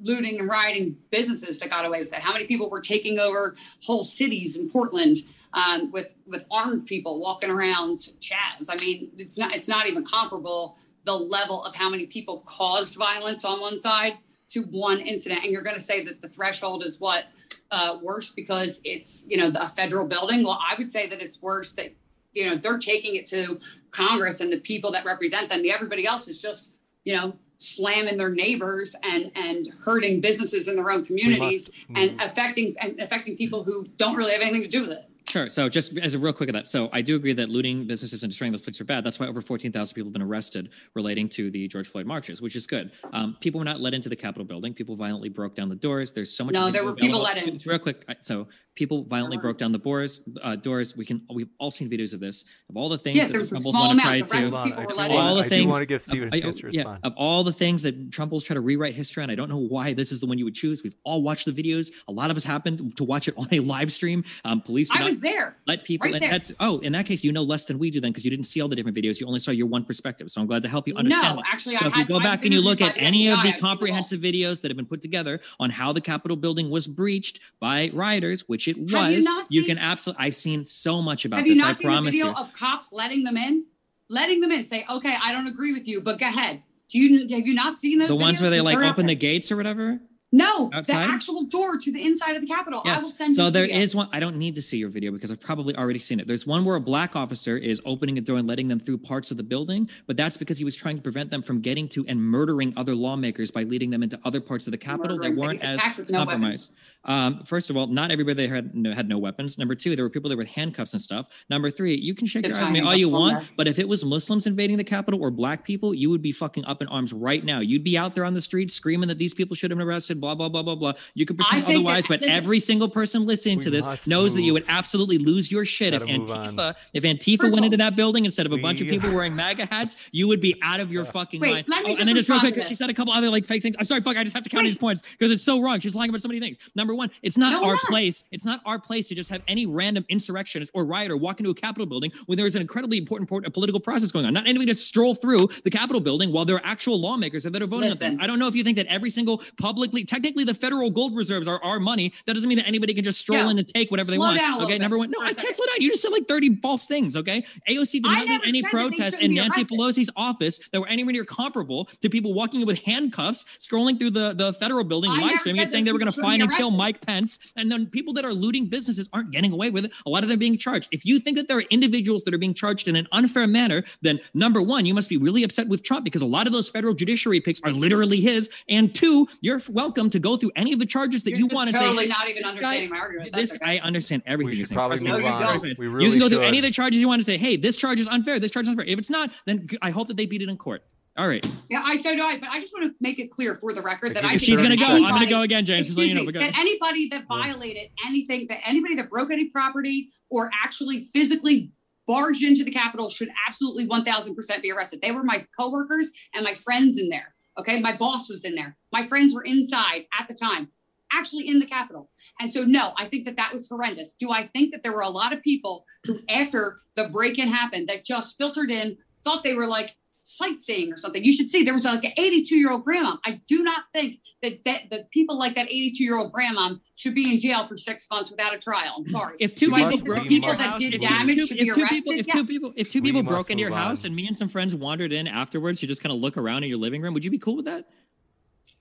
looting and rioting businesses that got away with it? How many people were taking over whole cities in Portland? um, with with armed people walking around Chaz. I mean, it's not it's not even comparable the level of how many people caused violence on one side to one incident. And you're going to say that the threshold is what uh, worse because it's you know the federal building. Well, I would say that it's worse that you know they're taking it to Congress and the people that represent them. The everybody else is just you know slamming their neighbors and and hurting businesses in their own communities and affecting and affecting people who don't really have anything to do with it. Sure. So just as a real quick of that, so I do agree that looting businesses and destroying those places are bad. That's why over 14,000 people have been arrested relating to the George Floyd marches, which is good. Um, people were not let into the Capitol building. People violently broke down the doors. There's so much. No, there were people let in. It's real quick. So people violently broke down the doors. Uh, doors. We can. We've all seen videos of this. Of all the things yeah, that the Trumples want to try to. All the things. I want to give Steven of, I, yeah, of all the things that Trump will try to rewrite history, and I don't know why this is the one you would choose. We've all watched the videos. A lot of us happened to watch it on a live stream. Um, police. I was there. Let people people. Right and that's oh, in that case, you know less than we do then because you didn't see all the different videos. You only saw your one perspective. So I'm glad to help you understand. No, that. actually, so I if you go back and you look at any of the comprehensive videos that have been put together on how the Capitol building was breached by rioters, which it was, you, you can absolutely. I've seen so much about have this. You not I seen promise the video you. of cops letting them in, letting them in, say, "Okay, I don't agree with you, but go ahead." Do you have you not seen those? The ones where they like open the gates or whatever. No, Outside? the actual door to the inside of the Capitol. Yes. so there is one. I don't need to see your video because I've probably already seen it. There's one where a black officer is opening a door and letting them through parts of the building, but that's because he was trying to prevent them from getting to and murdering other lawmakers by leading them into other parts of the Capitol murdering. that weren't as no compromised. Um, first of all, not everybody had no, had no weapons. Number two, there were people there with handcuffs and stuff. Number three, you can shake the your eyes at me all you want, there. but if it was Muslims invading the Capitol or black people, you would be fucking up in arms right now. You'd be out there on the streets screaming that these people should have been arrested. Blah blah blah blah blah. You could pretend otherwise, that, but listen, every single person listening to this knows move. that you would absolutely lose your shit if Antifa if Antifa First went into that building instead of a we, bunch of people wearing MAGA hats. You would be out of your fucking Wait, mind. Let me oh, just and then just real quick, she said a couple other like fake things. I'm sorry, fuck. I just have to count Wait. these points because it's so wrong. She's lying about so many things. Number one, it's not no, our not. place. It's not our place to just have any random insurrectionist or rioter walk into a Capitol building when there is an incredibly important political process going on. Not anybody to stroll through the Capitol building while there are actual lawmakers that are voting Listen. on things. I don't know if you think that every single publicly, technically, the federal gold reserves are our money. That doesn't mean that anybody can just stroll yeah. in and take whatever they want. Okay, number one. No, I can't slow down. You just said like 30 false things. Okay. AOC did not lead any protests in Nancy Pelosi's office that were anywhere near comparable to people walking in with handcuffs, scrolling through the, the federal building, live streaming and saying they were going to find and kill Mike Pence. And then people that are looting businesses aren't getting away with it. A lot of them being charged. If you think that there are individuals that are being charged in an unfair manner, then number one, you must be really upset with Trump because a lot of those federal judiciary picks are literally his. And two, you're welcome to go through any of the charges that you're you want to totally say. not even understanding guy, my argument. This, okay. I understand everything you're saying. Probably move on. We really you can go should. through any of the charges you want to say, hey, this charge is unfair. This charge is unfair. If it's not, then I hope that they beat it in court. All right. Yeah, I so do I. But I just want to make it clear for the record that I she's going to go, I'm going to go again, James. Excuse me, that anybody that violated anything, that anybody that broke any property or actually physically barged into the Capitol should absolutely 1,000% be arrested. They were my coworkers and my friends in there. Okay, my boss was in there. My friends were inside at the time. actually in the Capitol. And so, no, I think that that was horrendous. Do I think that there were a lot of people who, after the break in happened, that just filtered in, thought they were like sightseeing or something? You should see there was like an 82 year old grandma. I do not think that, that that people like that 82 year old grandma should be in jail for six months without a trial. I'm sorry. If two do I people broke people into your that house- did if two- damage should two- be if two arrested? people, if two people, if two We people broke into your move house and me and some friends wandered in afterwards, you just kind of look around in your living room. Would you be cool with that?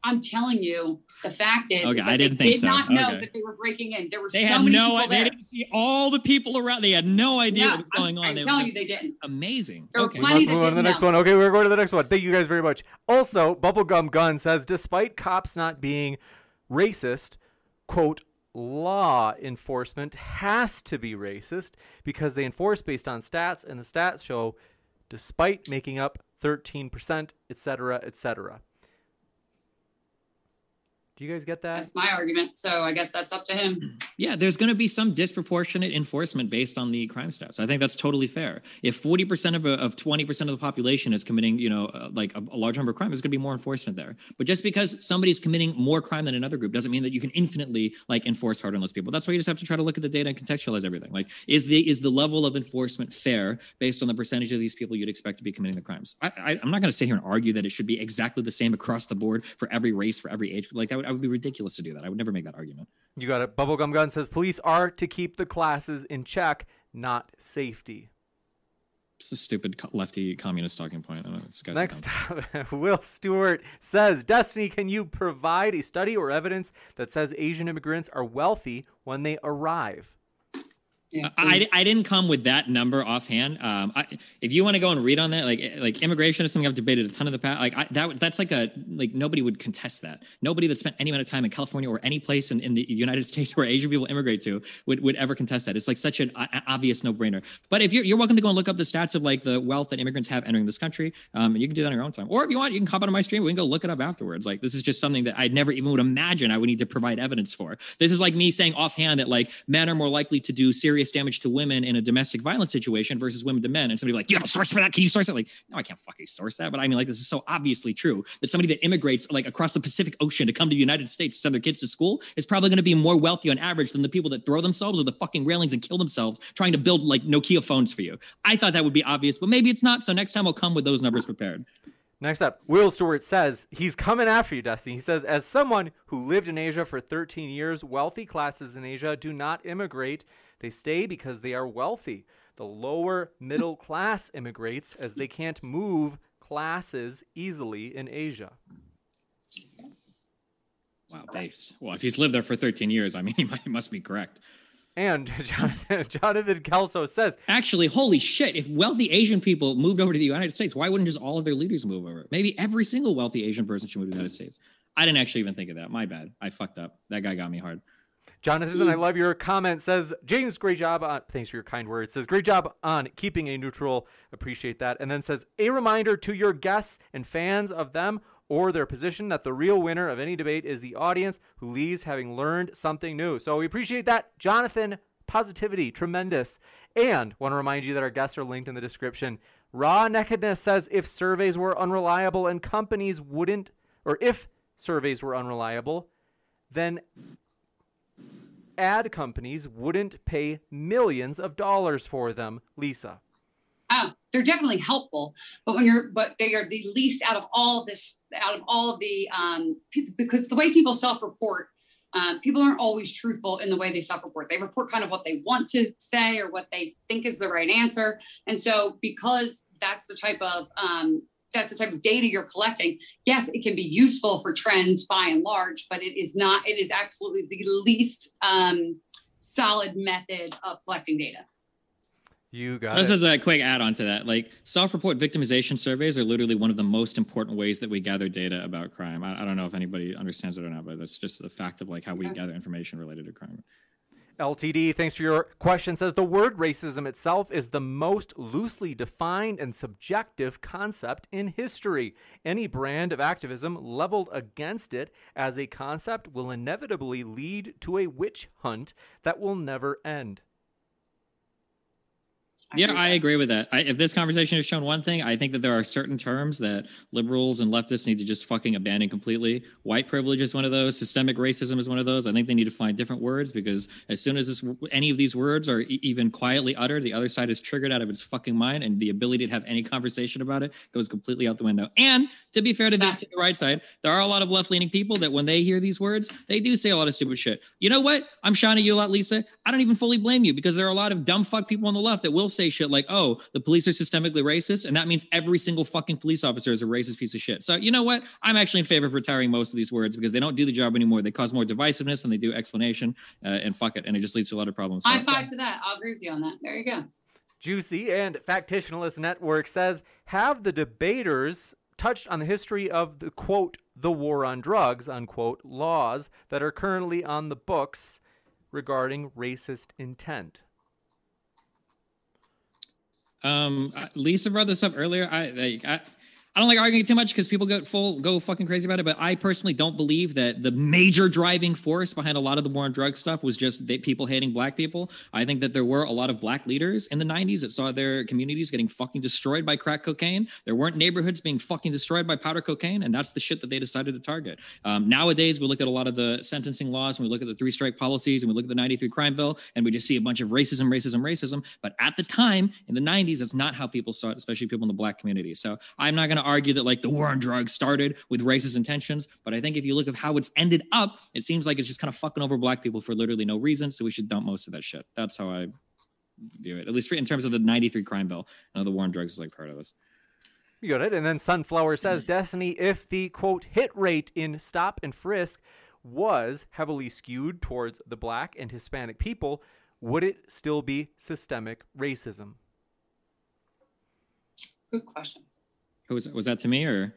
I'm telling you, the fact is, is Okay, that I they didn't think did so. not know Okay. that they were breaking in. There were They so had many no. people They didn't see all the people around. They had no idea No, what was going I'm, on. I'm They were telling you, they didn't. amazing. There Okay. We plenty must that move on to the didn't next know. one. Okay, we're going to the next one. Thank you guys very much. Also, Bubblegum Gun says, despite cops not being racist, quote, law enforcement has to be racist because they enforce based on stats, and the stats show, despite making up 13%, et cetera, et cetera. Do you guys get that? That's my argument. So I guess that's up to him. Yeah, there's going to be some disproportionate enforcement based on the crime stats. I think that's totally fair. If 40% of, a, of 20% of the population is committing, you know, uh, like a, a large number of crime, there's going to be more enforcement there. But just because somebody's committing more crime than another group doesn't mean that you can infinitely like enforce hard on those people. That's why you just have to try to look at the data and contextualize everything. Like, is the is the level of enforcement fair based on the percentage of these people you'd expect to be committing the crimes? I, I, I'm not going to sit here and argue that it should be exactly the same across the board for every race, for every age group. Like that would, I would be ridiculous to do that. I would never make that argument. You got it. Bubblegum Gun says, police are to keep the classes in check, not safety. It's a stupid lefty communist talking point. I don't know, this guy's Next. Will Stewart says, Destiny, can you provide a study or evidence that says Asian immigrants are wealthy when they arrive? Yeah, I, I didn't come with that number offhand. Um, I, if you want to go and read on that, like like immigration is something I've debated a ton of the past. Like I, that that's like a like nobody would contest that. Nobody that spent any amount of time in California or any place in, in the United States where Asian people immigrate to would, would ever contest that. It's like such an obvious no brainer. But if you're you're welcome to go and look up the stats of like the wealth that immigrants have entering this country, um, and you can do that on your own time. Or if you want, you can hop on my stream. We can go look it up afterwards. Like this is just something that I never even would imagine I would need to provide evidence for. This is like me saying offhand that like men are more likely to do serious damage to women in a domestic violence situation versus women to men. And somebody like, you have a source for that? Can you source it? Like, no, I can't fucking source that. But I mean, like, this is so obviously true that somebody that immigrates like across the Pacific Ocean to come to the United States to send their kids to school is probably going to be more wealthy on average than the people that throw themselves over the fucking railings and kill themselves trying to build like Nokia phones for you. I thought that would be obvious, but maybe it's not. So next time I'll come with those numbers prepared. Next up, Will Stewart says he's coming after you, Destiny. He says, as someone who lived in Asia for 13 years, wealthy classes in Asia do not immigrate. They stay because they are wealthy. The lower middle class immigrates as they can't move classes easily in Asia. Wow, base. Well, if he's lived there for 13 years, I mean, he, might, he must be correct. And Jonathan, Jonathan Kelso says, Actually, holy shit, if wealthy Asian people moved over to the United States, why wouldn't just all of their leaders move over? Maybe every single wealthy Asian person should move to the United States. I didn't actually even think of that. My bad. I fucked up. That guy got me hard. Jonathan, I love your comment. Says James, great job. On, thanks for your kind words. Says great job on keeping a neutral. Appreciate that. And then says a reminder to your guests and fans of them or their position that the real winner of any debate is the audience who leaves having learned something new. So we appreciate that, Jonathan. Positivity, tremendous. And want to remind you that our guests are linked in the description. Raw Nakedness says if surveys were unreliable and companies wouldn't, or if surveys were unreliable, then ad companies wouldn't pay millions of dollars for them, Lisa. Oh, they're definitely helpful, but when you're, but they are the least out of all this, out of all the, um, because the way people self-report, um, people aren't always truthful in the way they self-report. They report kind of what they want to say or what they think is the right answer, and so because that's the type of um, that's the type of data you're collecting. Yes, it can be useful for trends by and large, but it is not. It is absolutely the least um, solid method of collecting data. You got Just it. as a quick add on to that, like self report victimization surveys are literally one of the most important ways that we gather data about crime. I, I don't know if anybody understands it or not, but that's just the fact of like how we Okay. gather information related to crime. LTD, thanks for your question. Says the word racism itself is the most loosely defined and subjective concept in history. Any brand of activism leveled against it as a concept will inevitably lead to a witch hunt that will never end. I yeah, I agree with that. I, if this conversation has shown one thing, I think that there are certain terms that liberals and leftists need to just fucking abandon completely. White privilege is one of those. Systemic racism is one of those. I think they need to find different words because as soon as this, any of these words are e- even quietly uttered, the other side is triggered out of its fucking mind, and the ability to have any conversation about it goes completely out the window. And to be fair to the, to the right side, there are a lot of left leaning people that when they hear these words, they do say a lot of stupid shit. You know what? I'm shining you a lot, Lisa. I don't even fully blame you because there are a lot of dumb fuck people on the left that will say shit like, oh, the police are systemically racist. And that means every single fucking police officer is a racist piece of shit. So, you know what? I'm actually in favor of retiring most of these words because they don't do the job anymore. They cause more divisiveness than they do explanation. Uh, and fuck it. And it just leads to a lot of problems. So, I five yeah. to that. I'll agree with you on that. There you go. Juicy and Factitionalist Network says, have the debaters touched on the history of the quote, the war on drugs, unquote, laws that are currently on the books regarding racist intent? Um, Lisa brought this up earlier. I, I, I don't like arguing too much because people go full go fucking crazy about it. But I personally don't believe that the major driving force behind a lot of the war on drug stuff was just they, people hating black people. I think that there were a lot of black leaders in the '90s that saw their communities getting fucking destroyed by crack cocaine. There weren't neighborhoods being fucking destroyed by powder cocaine, and that's the shit that they decided to target. Um, nowadays, we look at a lot of the sentencing laws, and we look at the three strike policies, and we look at the '93 crime bill, and we just see a bunch of racism, racism, racism. But at the time in the '90s, that's not how people saw it, especially people in the black community. So I'm not going to argue that like the war on drugs started with racist intentions, but I think if you look at how it's ended up, it seems like it's just kind of fucking over black people for literally no reason. So we should dump most of that shit. That's how I view it, at least in terms of the 93 crime bill. I know the war on drugs is like part of this. You got it. And then Sunflower says, mm. Destiny, if the quote hit rate in stop and frisk was heavily skewed towards the black and Hispanic people, would it still be systemic racism? Good question. Was was that to me or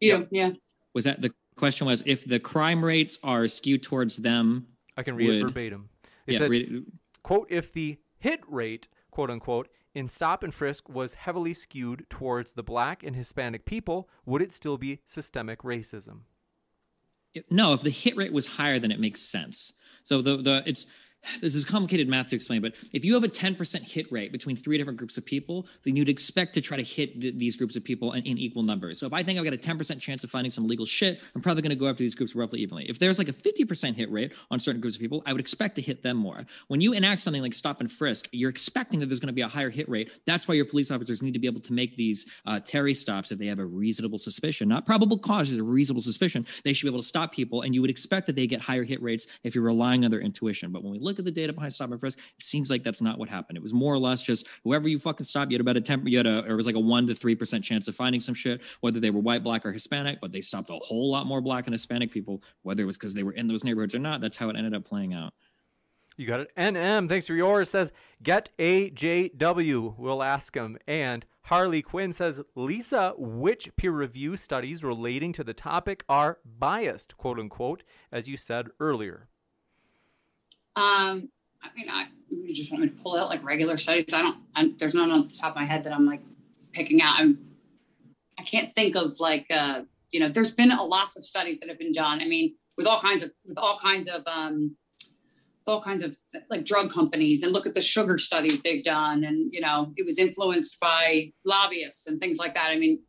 you? Yeah. Was that the question? Was if the crime rates are skewed towards them? I can read would, it verbatim. They yeah, said, read quote, if the hit rate, quote unquote, in stop and frisk was heavily skewed towards the black and Hispanic people, would it still be systemic racism? No, if the hit rate was higher, then it makes sense. So the the it's this is complicated math to explain, but if you have a 10% hit rate between three different groups of people, then you'd expect to try to hit th- these groups of people in, in, equal numbers. So if I think I've got a 10% chance of finding some legal shit, I'm probably going to go after these groups roughly evenly. If there's like a 50% hit rate on certain groups of people, I would expect to hit them more. When you enact something like stop and frisk, you're expecting that there's going to be a higher hit rate. That's why your police officers need to be able to make these uh, Terry stops if they have a reasonable suspicion, not probable cause, a reasonable suspicion. They should be able to stop people, and you would expect that they get higher hit rates if you're relying on their intuition. But when we look at the data behind stop and frisk. It seems like that's not what happened. It was more or less just whoever you fucking stopped, you had about a temper, you had a, it was like a one to three percent chance of finding some shit, whether they were white, black, or Hispanic. But they stopped a whole lot more black and Hispanic people, whether it was because they were in those neighborhoods or not. That's how it ended up playing out. You got it. NM, thanks for yours, says, get AJW. We'll ask him. And Harley Quinn says, Lisa, which peer review studies relating to the topic are biased, quote unquote, as you said earlier? Um, I mean, I you just want me to pull out like regular studies. I don't. I'm, there's none on the top of my head that I'm like picking out. I'm. I can't think of like uh, you know. There's been a lots of studies that have been done. I mean, with all kinds of with all kinds of um, all kinds of like drug companies and look at the sugar studies they've done and you know it was influenced by lobbyists and things like that i mean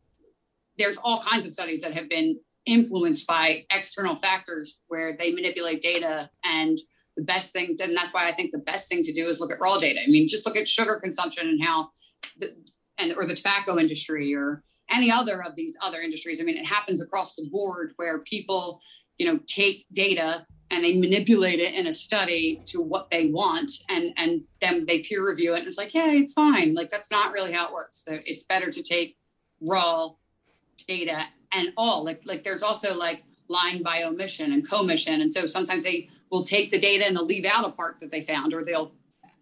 there's all kinds of studies that have been influenced by external factors where they manipulate data and the best thing, and that's why I think the best thing to do is look at raw data. I mean, just look at sugar consumption and how, the, and or the tobacco industry or any other of these other industries. I mean, it happens across the board where people, you know, take data and they manipulate it in a study to what they want, and and then they peer review it, and it's like, yeah, it's fine. Like that's not really how it works. So it's better to take raw data and all. Like like there's also like lying by omission and commission, and so sometimes they will take the data and they'll leave out a part that they found, or they'll,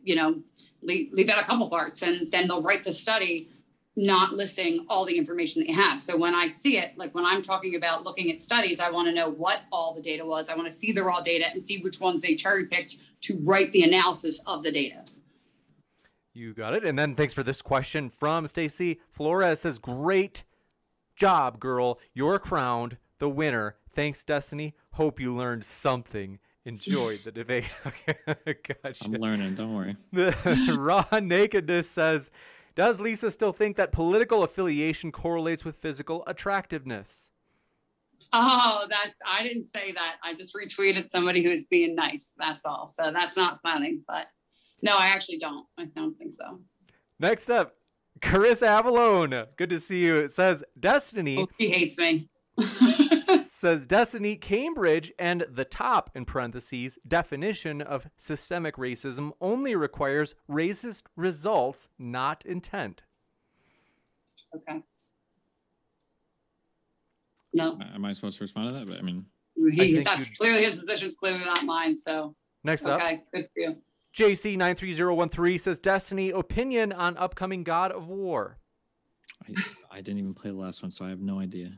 you know, leave, leave out a couple parts, and then they'll write the study not listing all the information that you have. So when I see it, like when I'm talking about looking at studies, I want to know what all the data was. I want to see the raw data and see which ones they cherry picked to write the analysis of the data. You got it. And then thanks for this question from Stacy Flores says, Great job, girl. You're crowned the winner. Thanks, Destiny. Hope you learned something enjoyed the debate. Okay, gotcha. I'm learning. Don't worry. The raw nakedness says, does Lisa still think that political affiliation correlates with physical attractiveness? Oh, that I didn't say that. I just retweeted somebody who's being nice. That's all. So that's not funny. But no, I actually don't. I don't think so. Next up, Chris Avalone. Good to see you. It says Destiny. Oh, he hates me. Says Destiny Cambridge and the top in parentheses definition of systemic racism only requires racist results, not intent. Okay. No. Uh, am I supposed to respond to that? But I mean, he, I that's clearly his position is clearly not mine. So next okay, up, okay, good for you. JC93013 says Destiny opinion on upcoming God of War. I, I didn't even play the last one, so I have no idea.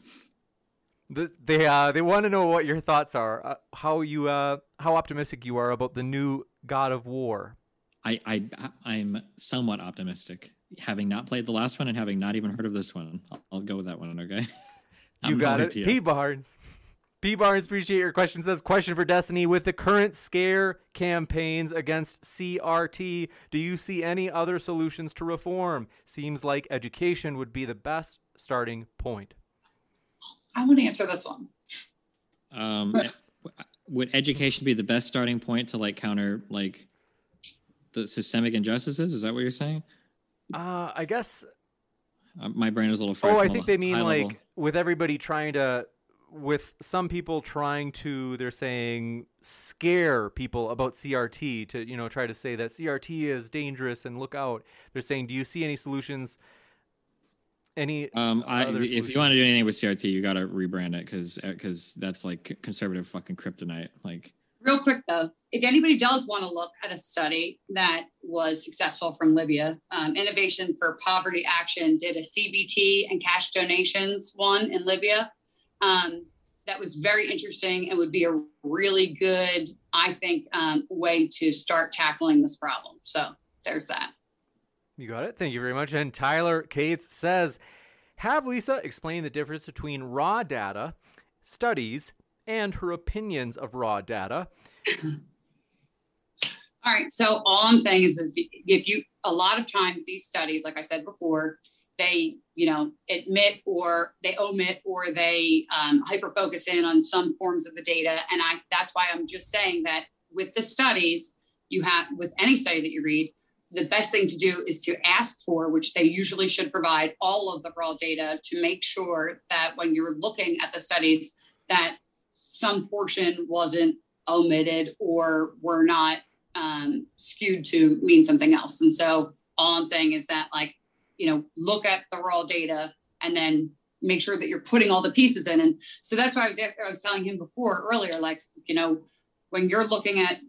The, they uh, they want to know what your thoughts are, uh, how you uh, how optimistic you are about the new God of War. I I I'm somewhat optimistic, having not played the last one and having not even heard of this one. I'll, I'll go with that one. Okay. you got it, P Barnes. P Barnes, appreciate your question. Says question for Destiny with the current scare campaigns against CRT. Do you see any other solutions to reform? Seems like education would be the best starting point. I want to answer this one. Um, would education be the best starting point to like counter like the systemic injustices? Is that what you're saying? Uh, I guess. Uh, my brain is a little. Oh, I think they mean like level. with everybody trying to, with some people trying to, they're saying scare people about CRT to you know try to say that CRT is dangerous and look out. They're saying, do you see any solutions? Any um I, if you want to do anything with crt you got to rebrand it because because uh, that's like conservative fucking kryptonite like. Real quick though if anybody does want to look at a study that was successful from libya um, innovation for poverty action did a cbt and cash donations one in libya um, that was very interesting and would be a really good i think um, way to start tackling this problem. So there's that you got it. Thank you very much. And Tyler Cates says, have Lisa explain the difference between raw data, studies, and her opinions of raw data. All right. So all I'm saying is if you, a lot of times these studies, like I said before, they, you know, admit or they omit or they um, hyper focus in on some forms of the data. And I, that's why I'm just saying that with the studies, you have, with any study that you read, the best thing to do is to ask for, which they usually should provide, all of the raw data to make sure that when you're looking at the studies, that some portion wasn't omitted or were not um, skewed to mean something else. And so all I'm saying is that, like, you know, look at the raw data and then make sure that you're putting all the pieces in. And so that's why I was I was telling him before earlier, like, you know, when you're looking at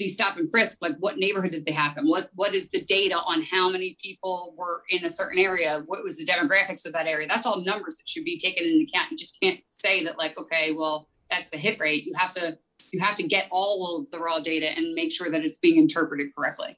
the stop and frisk like what neighborhood did they happen? What what is the data on how many people were in a certain area? What was the demographics of that area? That's all numbers that should be taken into account. You just can't say that like okay well that's the hit rate. You have to you have to get all of the raw data and make sure that it's being interpreted correctly.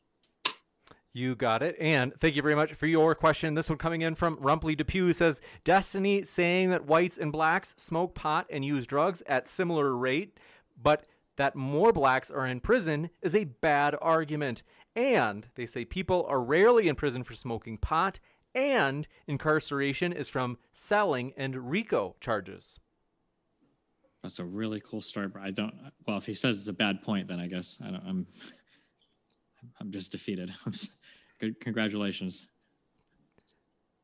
You got it. And thank you very much for your question. This one coming in from Rumpley Depew says Destiny saying that whites and blacks smoke pot and use drugs at similar rate, but that more blacks are in prison is a bad argument. And they say people are rarely in prison for smoking pot, and incarceration is from selling and RICO charges. That's a really cool story. I don't. Well, if he says it's a bad point, then I guess I don't, I'm. I'm just defeated. Good, congratulations.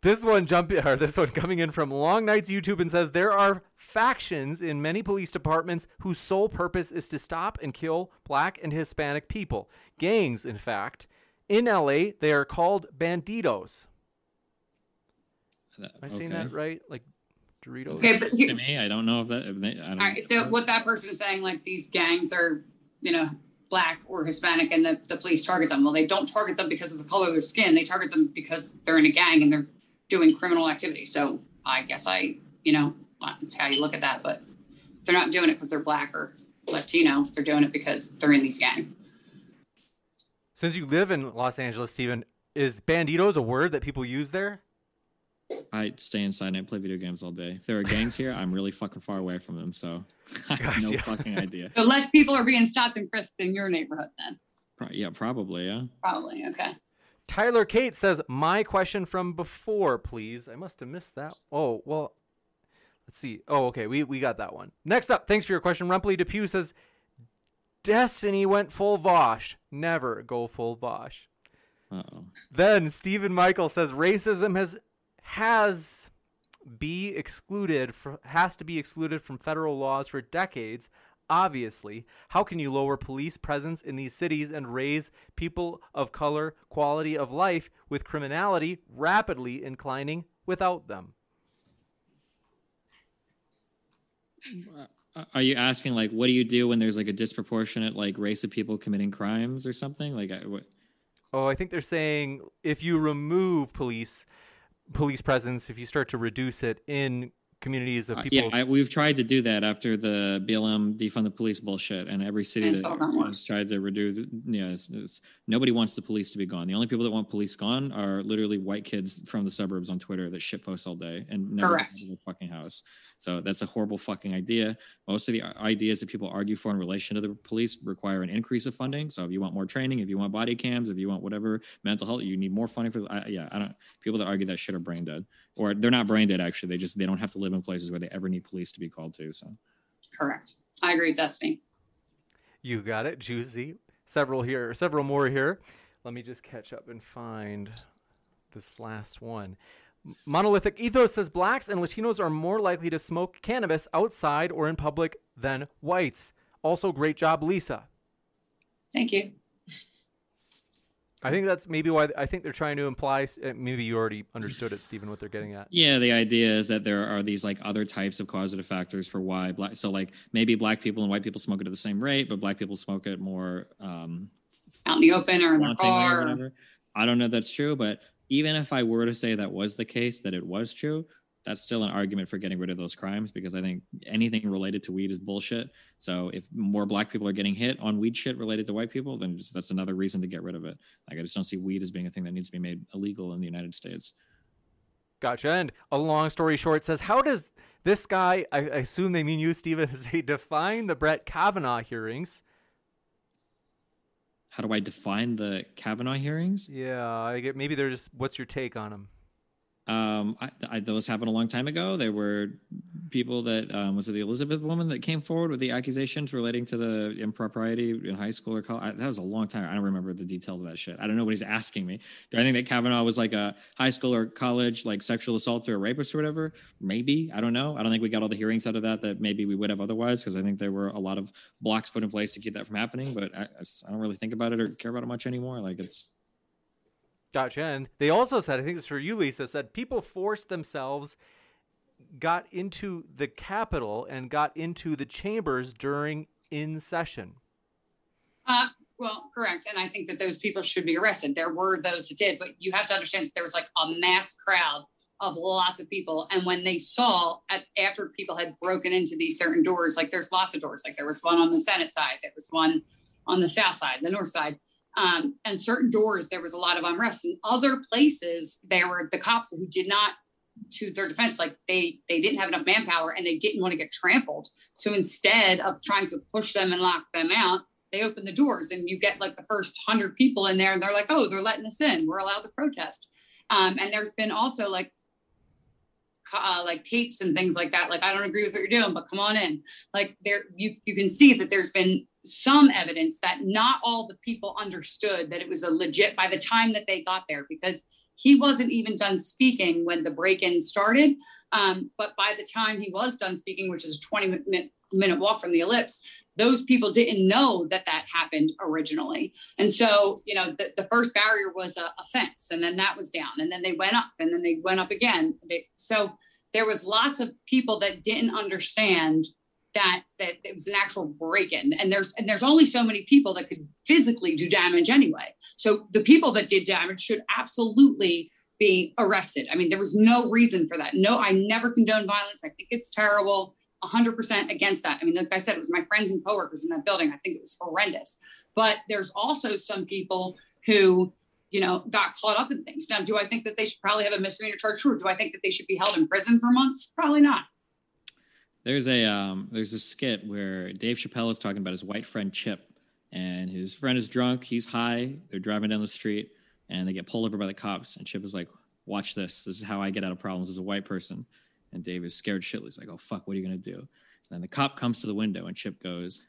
This one jumping or this one coming in from Long Nights YouTube and says there are factions in many police departments whose sole purpose is to stop and kill black and Hispanic people. Gangs, in fact. In LA, they are called banditos. Am I saying that right? Like Doritos? Okay, but to me, I don't know if that. I don't all right, so what that person is saying, like these gangs are, you know, black or Hispanic and the, the police target them. Well, they don't target them because of the color of their skin. They target them because they're in a gang and they're doing criminal activity. So I guess I, you know, that's how you look at that. But they're not doing it because they're black or Latino. They're doing it because they're in these gangs. Since you live in Los Angeles, Steven, is banditos a word that people use there? I stay inside and I play video games all day. If there are gangs here, I'm really fucking far away from them, so I have no fucking idea. So less people are being stopped and frisked in your neighborhood then. Pro- yeah, probably. Yeah. Probably. Okay. Tyler Kate says, "My question from before, please." I must have missed that. Oh well, let's see. Oh, okay, we we got that one. Next up, thanks for your question. Rumpley Depew says, "Destiny went full Vosh. Never go full Vosh." Uh-oh. Then Stephen Michael says, "Racism has has be excluded for, has to be excluded from federal laws for decades." Obviously, how can you lower police presence in these cities and raise people of color quality of life with criminality rapidly inclining without them? Uh, Are you asking like, what do you do when there's like a disproportionate like race of people committing crimes or something? Like, I, what? Oh, I think they're saying if you remove police police presence, if you start to reduce it in communities of Uh, people yeah, I, we've tried to do that after the BLM defund the police bullshit, and every city that that has tried to reduce. Yeah, it's, it's, nobody wants the police to be gone. The only people that want police gone are literally white kids from the suburbs on Twitter that shit shitpost all day and never Correct. leave their fucking house. So that's a horrible fucking idea. Most of the uh, ideas that people argue for in relation to the police require an increase of funding. So if you want more training, if you want body cams, if you want whatever mental health, you need more funding for. I, yeah, I don't. People that argue that shit are brain dead, or they're not brain dead. Actually, they just they don't have to live in places where they ever need police to be called to. So. Correct. I agree, Destiny. You got it, juicy. Several here, several more here. Let me just catch up and find this last one. Monolithic Ethos says blacks and Latinos are more likely to smoke cannabis outside or in public than whites. Also, great job, Lisa. Thank you. I think that's maybe why I think they're trying to imply. uh, Maybe you already understood it, Steven, what they're getting at. Yeah, the idea is that there are these like other types of causative factors for why black. So like maybe black people and white people smoke it at the same rate, but black people smoke it more um, Out in the open or in their wantingly or car. whatever. I don't know if that's true, but even if I were to say that was the case, that it was true, that's still an argument for getting rid of those crimes because I think anything related to weed is bullshit. So if more black people are getting hit on weed shit related to white people, then just, that's another reason to get rid of it. Like I just don't see weed as being a thing that needs to be made illegal in the United States. Gotcha. And a long story short says, how does this guy, I, assume they mean you, Steven, as they define the Brett Kavanaugh hearings? How do I define the Kavanaugh hearings? Yeah, I get maybe they're just. What's your take on them? Um, I, I, those happened a long time ago. There were people that um, was it the Elizabeth woman that came forward with the accusations relating to the impropriety in high school or college. I, that was a long time. I don't remember the details of that shit. I don't know what he's asking me. Do I think that Kavanaugh was like a high school or college like sexual assault or a rapist or whatever? Maybe I don't know. I don't think we got all the hearings out of that that maybe we would have otherwise because I think there were a lot of blocks put in place to keep that from happening. But I I don't really think about it or care about it much anymore. Like it's Gotcha. And they also said, I think is for you, Lisa, said people forced themselves, got into the Capitol and got into the chambers during in session. Uh, well, correct. And I think that those people should be arrested. There were those that did, but you have to understand that there was like a mass crowd of lots of people. And when they saw at, after people had broken into these certain doors, like there's lots of doors, like there was one on the Senate side, there was one on the South side, the North side. Um, and certain doors, there was a lot of unrest. In other places, there were the cops who did not to their defense like they they didn't have enough manpower and they didn't want to get trampled so instead of trying to push them and lock them out they open the doors and you get like the first hundred people in there and they're like, oh, they're letting us in. We're allowed to protest. Um, and there's been also like uh, like tapes and things like that. Like, I don't agree with what you're doing, but come on in. Like there, you, you can see that there's been some evidence that not all the people understood that it was a legit by the time that they got there because he wasn't even done speaking when the break-in started. Um, but by the time he was done speaking, which is a 20 minute, walk from the ellipse, those people didn't know that that happened originally. And so, you know, the, the first barrier was a, a fence and then that was down and then they went up and then they went up again. They, so there was lots of people that didn't understand that that it was an actual break-in and there's and there's only so many people that could physically do damage anyway so the people that did damage should absolutely be arrested i mean there was no reason for that no i never condone violence i think it's terrible 100% against that i mean like i said it was my friends and coworkers in that building i think it was horrendous but there's also some people who you know, got caught up in things. Now, do I think that they should probably have a misdemeanor charge? Sure. Do I think that they should be held in prison for months? Probably not. There's a um, there's a skit where Dave Chappelle is talking about his white friend Chip, and his friend is drunk. He's high. They're driving down the street, and they get pulled over by the cops. And Chip is like, "Watch this. This is how I get out of problems as a white person." And Dave is scared shitless. He's like, "Oh fuck, what are you gonna do?" And then the cop comes to the window, and Chip goes,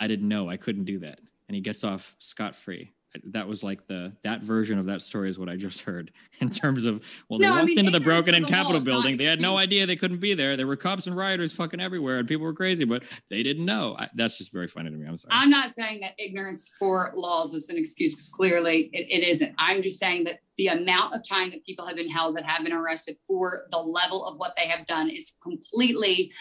"I didn't know. I couldn't do that." And he gets off scot free that was like the that version of that story is what I just heard in terms of well they no, walked I mean, into the broken in Capitol building. They had no idea they couldn't be there. There were cops and rioters fucking everywhere and people were crazy but they didn't know. I, that's just very funny to me. I'm sorry. I'm not saying that ignorance for laws is an excuse because clearly it, it isn't. I'm just saying that the amount of time that people have been held that have been arrested for the level of what they have done is completely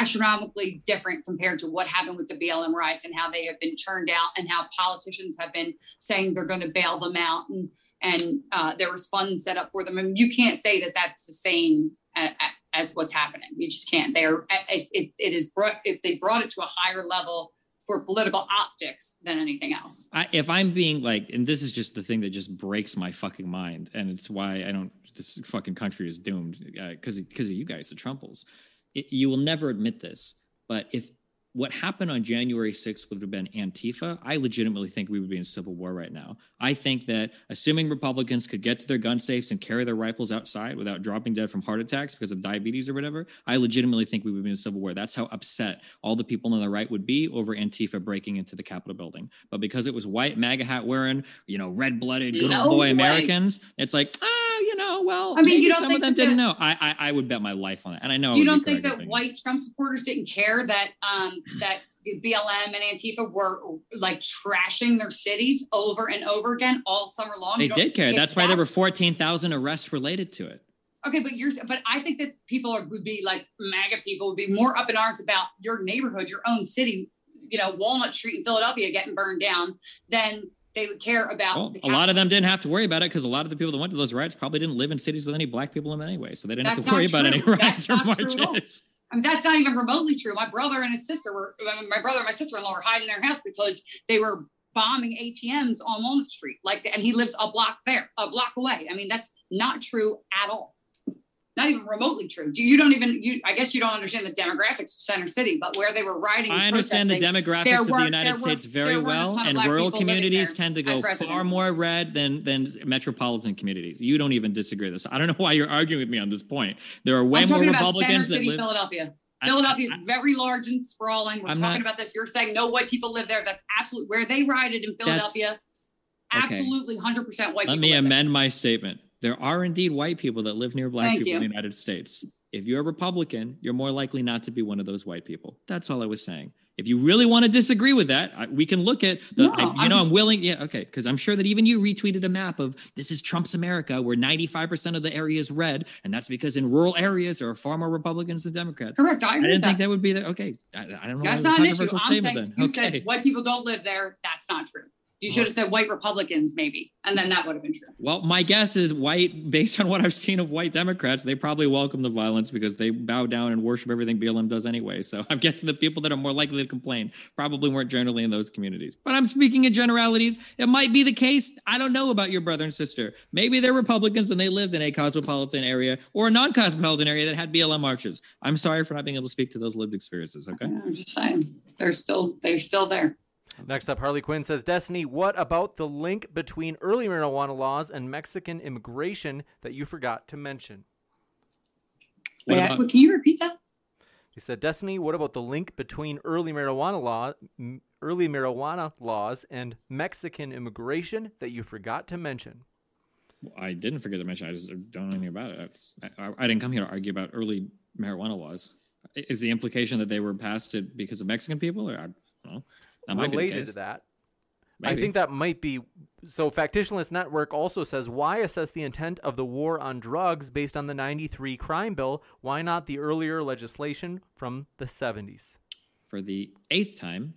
astronomically different compared to what happened with the BLM riots and how they have been turned out and how politicians have been saying they're going to bail them out and and uh, there was funds set up for them. and you can't say that that's the same as, as what's happening. You just can't. They're it, it is brought if they brought it to a higher level for political optics than anything else. I, if I'm being like, and this is just the thing that just breaks my fucking mind, and it's why I don't. This fucking country is doomed because uh, because of you guys, the Trumples it, you will never admit this, but if what happened on January 6th would have been Antifa, I legitimately think we would be in civil war right now. I think that assuming Republicans could get to their gun safes and carry their rifles outside without dropping dead from heart attacks because of diabetes or whatever, I legitimately think we would be in civil war. That's how upset all the people on the right would be over Antifa breaking into the Capitol building. But because it was white, MAGA hat wearing, you know, red blooded, good no old boy way. Americans, it's like, ah, well, I mean, you don't some of them didn't know. I, I, I would bet my life on it, and I know you don't think that white Trump supporters didn't care that um that BLM and Antifa were like trashing their cities over and over again all summer long. They did care. That's why there were 14,000 arrests related to it. Okay, but you're, but I think that people are, would be like MAGA people would be more up in arms about your neighborhood, your own city, you know, Walnut Street in Philadelphia getting burned down than they would care about. Well, a lot of them didn't have to worry about it because a lot of the people that went to those riots probably didn't live in cities with any black people in them anyway, so they didn't That's have to worry about any riots or marches. I mean, that's not even remotely true. My brother and his sister were, my brother and my sister-in-law were hiding in their house because they were bombing ATMs on Walnut Street. Like, and he lives a block there, a block away. I mean, that's not true at all not even remotely true. Do you don't even you? I guess you don't understand the demographics of Center City, but where they were riding. I understand the demographics of the United States very well, and rural communities tend to go far more red than than metropolitan communities. You don't even disagree with this. I don't know why you're arguing with me on this point. There are way more Republicans that live. Philadelphia. Philadelphia is very large and sprawling. We're I'm talking not, about this. You're saying no white people live there. That's absolutely where they rioted in Philadelphia. Absolutely, hundred percent white. Let me amend there. my statement there are indeed white people that live near black Thank people you. in the United States. If you're a Republican, you're more likely not to be one of those white people. That's all I was saying. If you really want to disagree with that, I, we can look at the, no, I, you I'm know, just, I'm willing. Yeah. Okay. Cause I'm sure that even you retweeted a map of this is Trump's America where 95% of the area is red. And that's because in rural areas, there are far more Republicans than Democrats. Correct. I, I didn't think that would be there. Okay. I, I don't know. That's not an issue. I'm saying, you okay. said white people don't live there. That's not true. You should have said white Republicans, maybe, and then that would have been true. Well, my guess is white, based on what I've seen of white Democrats, they probably welcome the violence because they bow down and worship everything BLM does anyway. So I'm guessing the people that are more likely to complain probably weren't generally in those communities. But I'm speaking in generalities. It might be the case. I don't know about your brother and sister. Maybe they're Republicans and they lived in a cosmopolitan area or a non-cosmopolitan area that had BLM marches. I'm sorry for not being able to speak to those lived experiences. Okay. Yeah, I'm just saying they're still they're still there. Next up, Harley Quinn says, Destiny, what about the link between early marijuana laws and Mexican immigration that you forgot to mention? Wait, about- can you repeat that? He said, Destiny, what about the link between early marijuana law, early marijuana laws and Mexican immigration that you forgot to mention? I didn't forget to mention. I just don't know anything about it. I, I, didn't come here to argue about early marijuana laws. Is the implication that they were passed because of Mexican people, or I don't know? That related to that. Maybe. I think that might be so. Factitionalist Network also says, why assess the intent of the war on drugs based on the 93 crime bill? Why not the earlier legislation from the 70s? For the eighth time,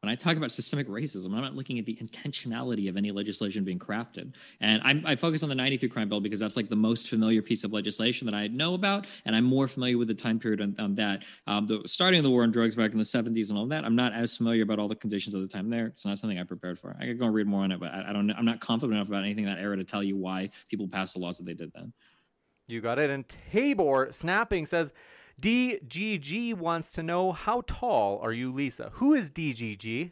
when I talk about systemic racism, I'm not looking at the intentionality of any legislation being crafted. And I'm, I focus on the 93 crime bill because that's like the most familiar piece of legislation that I know about. And I'm more familiar with the time period on, on that. Um, the starting the war on drugs back in the 70s and all that, I'm not as familiar about all the conditions of the time there. It's not something I prepared for. I could go and read more on it, but I, I don't. I'm not confident enough about anything in that era to tell you why people passed the laws that they did then. You got it. And Tabor Snapping says, DGG wants to know how tall are you, Lisa? Who is DGG?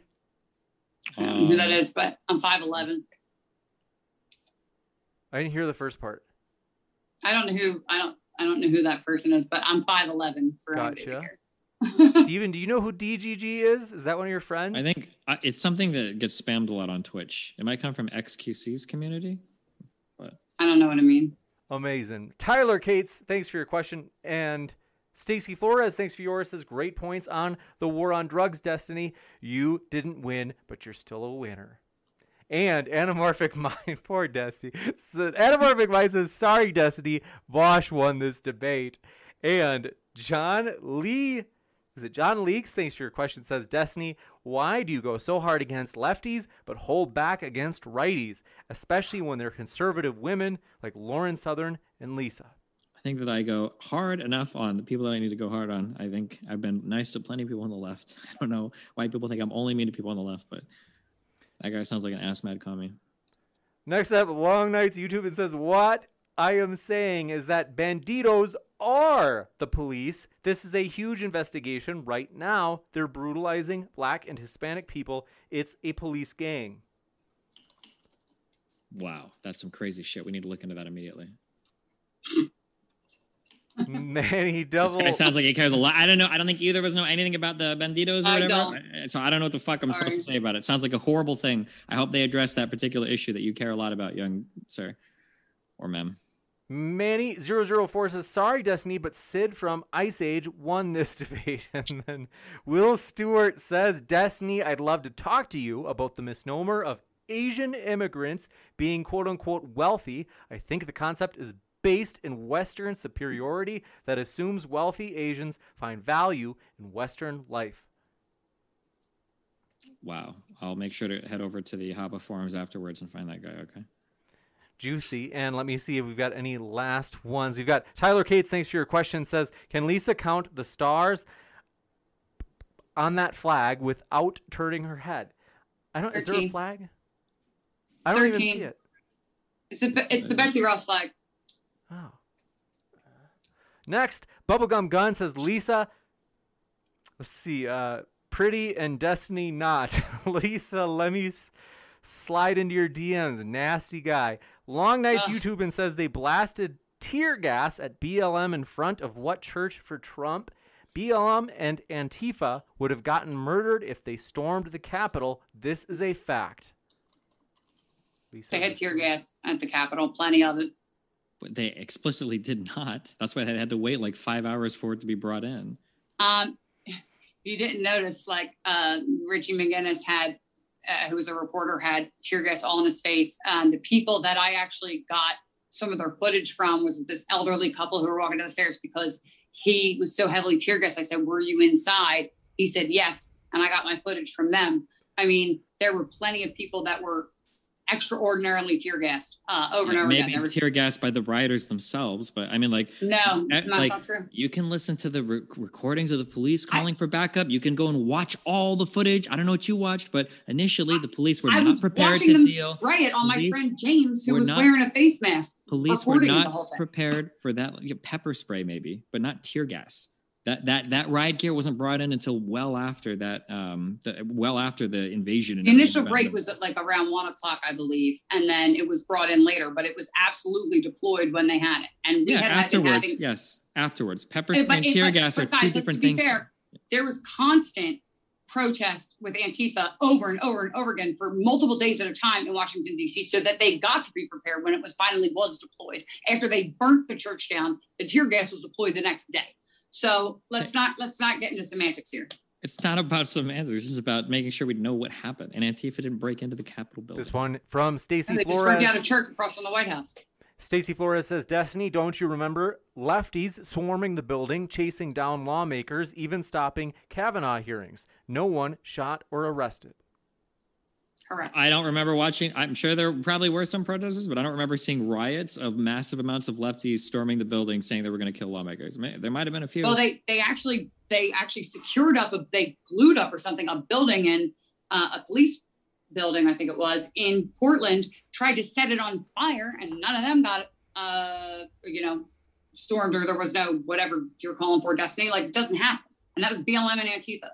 I don't know who that is, but I'm 5'11. I didn't hear the first part. I don't know who I don't I don't know who that person is, but I'm 5'11 for Gotcha. Steven, do you know who DGG is? Is that one of your friends? I think uh, it's something that gets spammed a lot on Twitch. It might come from XQC's community. I don't know what I mean. Amazing. Tyler Cates, thanks for your question. And Stacy Flores, thanks for yours. Says great points on the war on drugs, Destiny. You didn't win, but you're still a winner. And Anamorphic Mind, poor Destiny. So Anamorphic Mind says, sorry, Destiny. Bosch won this debate. And John Lee, is it John Leaks? Thanks for your question. Says, Destiny, why do you go so hard against lefties but hold back against righties, especially when they're conservative women like Lauren Southern and Lisa? I think that I go hard enough on the people that I need to go hard on. I think I've been nice to plenty of people on the left. I don't know why people think I'm only mean to people on the left, but that guy sounds like an ass mad commie. Next up, Long Nights YouTube and says, What I am saying is that banditos are the police. This is a huge investigation right now. They're brutalizing black and Hispanic people. It's a police gang. Wow, that's some crazy shit. We need to look into that immediately. Manny This Double. guy sounds like he cares a lot. I don't know. I don't think either of us know anything about the banditos or I whatever. don't. Uh, So I don't know what the fuck I'm supposed to say about it. Sounds like a horrible thing. I hope they address that particular issue that you care a lot about, young sir or ma'am. Manny004 says, Sorry, Destiny, but Sid from Ice Age won this debate. And then Will Stewart says, Destiny, I'd love to talk to you about the misnomer of Asian immigrants being quote unquote wealthy. I think the concept is based in Western superiority that assumes wealthy Asians find value in Western life. Wow. I'll make sure to head over to the Haba forums afterwards and find that guy. Okay. juicy. And let me see if we've got any last ones. We've got Tyler Cates. Thanks for your question. Says, can Lisa count the stars on that flag without turning her head? I don't. Is there a flag? I don't even see 13. it. It's the it's the Betsy Ross flag. Oh. Next, Bubblegum Gun says Lisa. Let's see. Uh, pretty and Destiny not. Lisa, let me s- slide into your DMs. Nasty guy. Long Nights Ugh. YouTube and says they blasted tear gas at BLM in front of what church for Trump? BLM and Antifa would have gotten murdered if they stormed the Capitol. This is a fact. Lisa, They had tear gas at the Capitol, plenty of it. But they explicitly did not. That's why they had to wait like five hours for it to be brought in. Um, you didn't notice, like uh, Richie McGinniss had, uh, who was a reporter, had tear gas all in his face. Um, the people that I actually got some of their footage from was this elderly couple who were walking down the stairs because he was so heavily tear gas. I said, "Were you inside?" He said, "Yes," and I got my footage from them. I mean, there were plenty of people that were extraordinarily tear gassed uh, over and over Maybe again. Was, tear gassed by the rioters themselves, but I mean, like, no, eh, that's like, not true. You can listen to the re- recordings of the police calling for backup. You can go and watch all the footage. I don't know what you watched, but initially the police were I not was prepared watching to them deal. spray it on my friend James, who was not- wearing a face mask. Police were not prepared for that. like, Pepper spray, maybe, but not tear gas. That that that riot gear wasn't brought in until well after that. Um, the, well after the invasion. The initial break was at like around one o'clock, I believe, and then it was brought in later. But it was absolutely deployed when they had it, and we Yeah, had afterwards. having. Yes, afterwards. Pepper spray and tear gas are guys, two different things. fair. There was constant protest with Antifa over and over and over again for multiple days at a time in Washington D.C. So that they got to be prepared when it was finally was deployed. After they burnt the church down, the tear gas was deployed the next day. So let's not let's not get into semantics here. It's not about semantics. It's about making sure we know what happened. And Antifa didn't break into the Capitol building. This one from Stacy And they just Flores. burned down a church across from the White House. Stacy Flores says, Destiny, don't you remember? Lefties swarming the building, chasing down lawmakers, even stopping Kavanaugh hearings. No one shot or arrested. Correct. I don't remember watching. I'm sure there probably were some protesters, but I don't remember seeing riots of massive amounts of lefties storming the building saying they were going to kill lawmakers. There might have been a few. Well, they they actually they actually secured up a they glued up or something a building in uh, a police building, I think it was in Portland, tried to set it on fire, and none of them got uh you know stormed or there was no whatever you're calling for destiny. Like it doesn't happen, and that was BLM and Antifa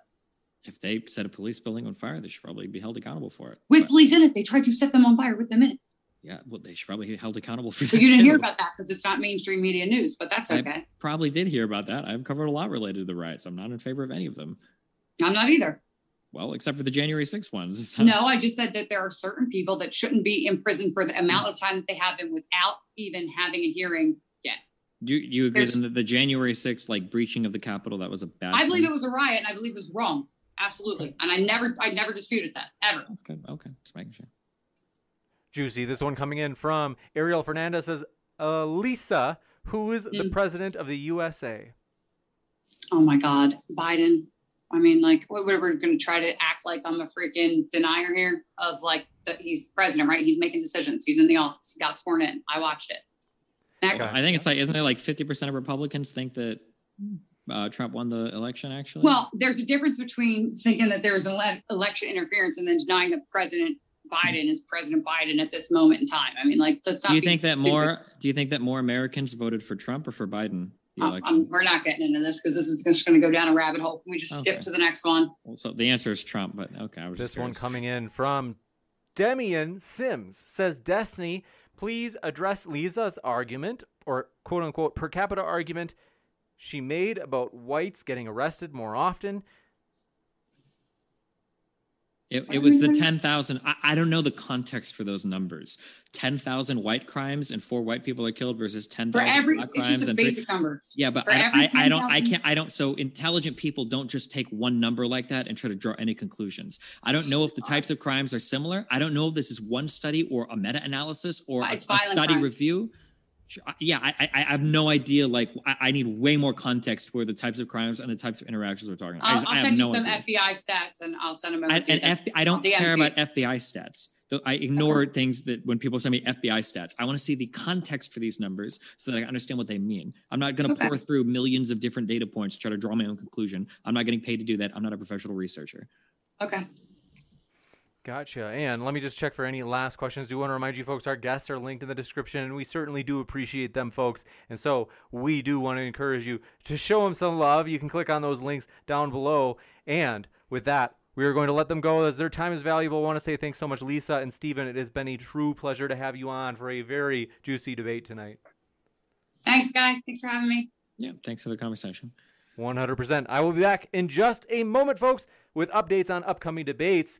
if they set a police building on fire, they should probably be held accountable for it. With but, police in it, they tried to set them on fire with them in it. Yeah, well, they should probably be held accountable for that. you didn't too. hear about that because it's not mainstream media news, but that's okay. I probably did hear about that. I've covered a lot related to the riots. I'm not in favor of any of them. I'm not either. Well, except for the January 6th ones. no, I just said that there are certain people that shouldn't be in prison for the amount of time that they have been without even having a hearing yet. Do you agree that the January 6th, like breaching of the Capitol, that was a bad? I believe thing? it was a riot, and I believe it was wrong. Absolutely. And I never I never disputed that ever. That's good. Okay. Just making sure. Juicy. This one coming in from Ariel Fernandez says, uh, Lisa, who is mm. the president of the USA? Oh my God. Biden. I mean, like, what we're going to try to act like I'm a freaking denier here of like that he's president, right? He's making decisions. He's in the office. He got sworn in. I watched it. Next. I think it's like, isn't it like 50% of Republicans think that uh, Trump won the election, actually? Well, there's a difference between thinking that there was ele- election interference and then denying that President Biden is President Biden at this moment in time. I mean, like, let's not. Do you think that stupid. more? Do you think that more Americans voted for Trump or for Biden? Um, we're not getting into this because this is just going to go down a rabbit hole. Can we just okay. skip to the next one? Well, so the answer is Trump, but okay. this one coming in from Demian Sims says, "Destiny, please address Lisa's argument or quote unquote per capita argument she made about whites getting arrested more often. It, it was the 10,000. I, I, don't know the context for those numbers. 10,000 white crimes and four white people are killed versus 10,000 black crimes. It's just a basic three, numbers. Yeah, but I, I, I, don't, I can't, I don't. So intelligent people don't just take one number like that and try to draw any conclusions. I don't know if the types of crimes are similar. I don't know if this is one study or a meta analysis or a, a, study crime. review. Yeah, I, I have no idea. Like, I, I, need way more context for the types of crimes and the types of interactions we're talking. I'll, I, will send you no some idea. FBI stats and I'll send them over and, to and you. I don't care about FBI stats. I ignore okay. things that when people send me FBI stats, I want to see the context for these numbers so that I understand what they mean. I'm not going to okay. pour through millions of different data points to try to draw my own conclusion. I'm not getting paid to do that. I'm not a professional researcher. Okay. Gotcha. And let me just check for any last questions. Do want to remind you folks our guests are linked in the description, and we certainly do appreciate them, folks. And so we do want to encourage you to show them some love. You can click on those links down below. And with that, we are going to let them go as their time is valuable. I want to say thanks so much, Lisa and Steven. It has been a true pleasure to have you on for a very juicy debate tonight. Thanks, guys. Thanks for having me. Yeah, thanks for the conversation. 100%. I will be back in just a moment, folks, with updates on upcoming debates.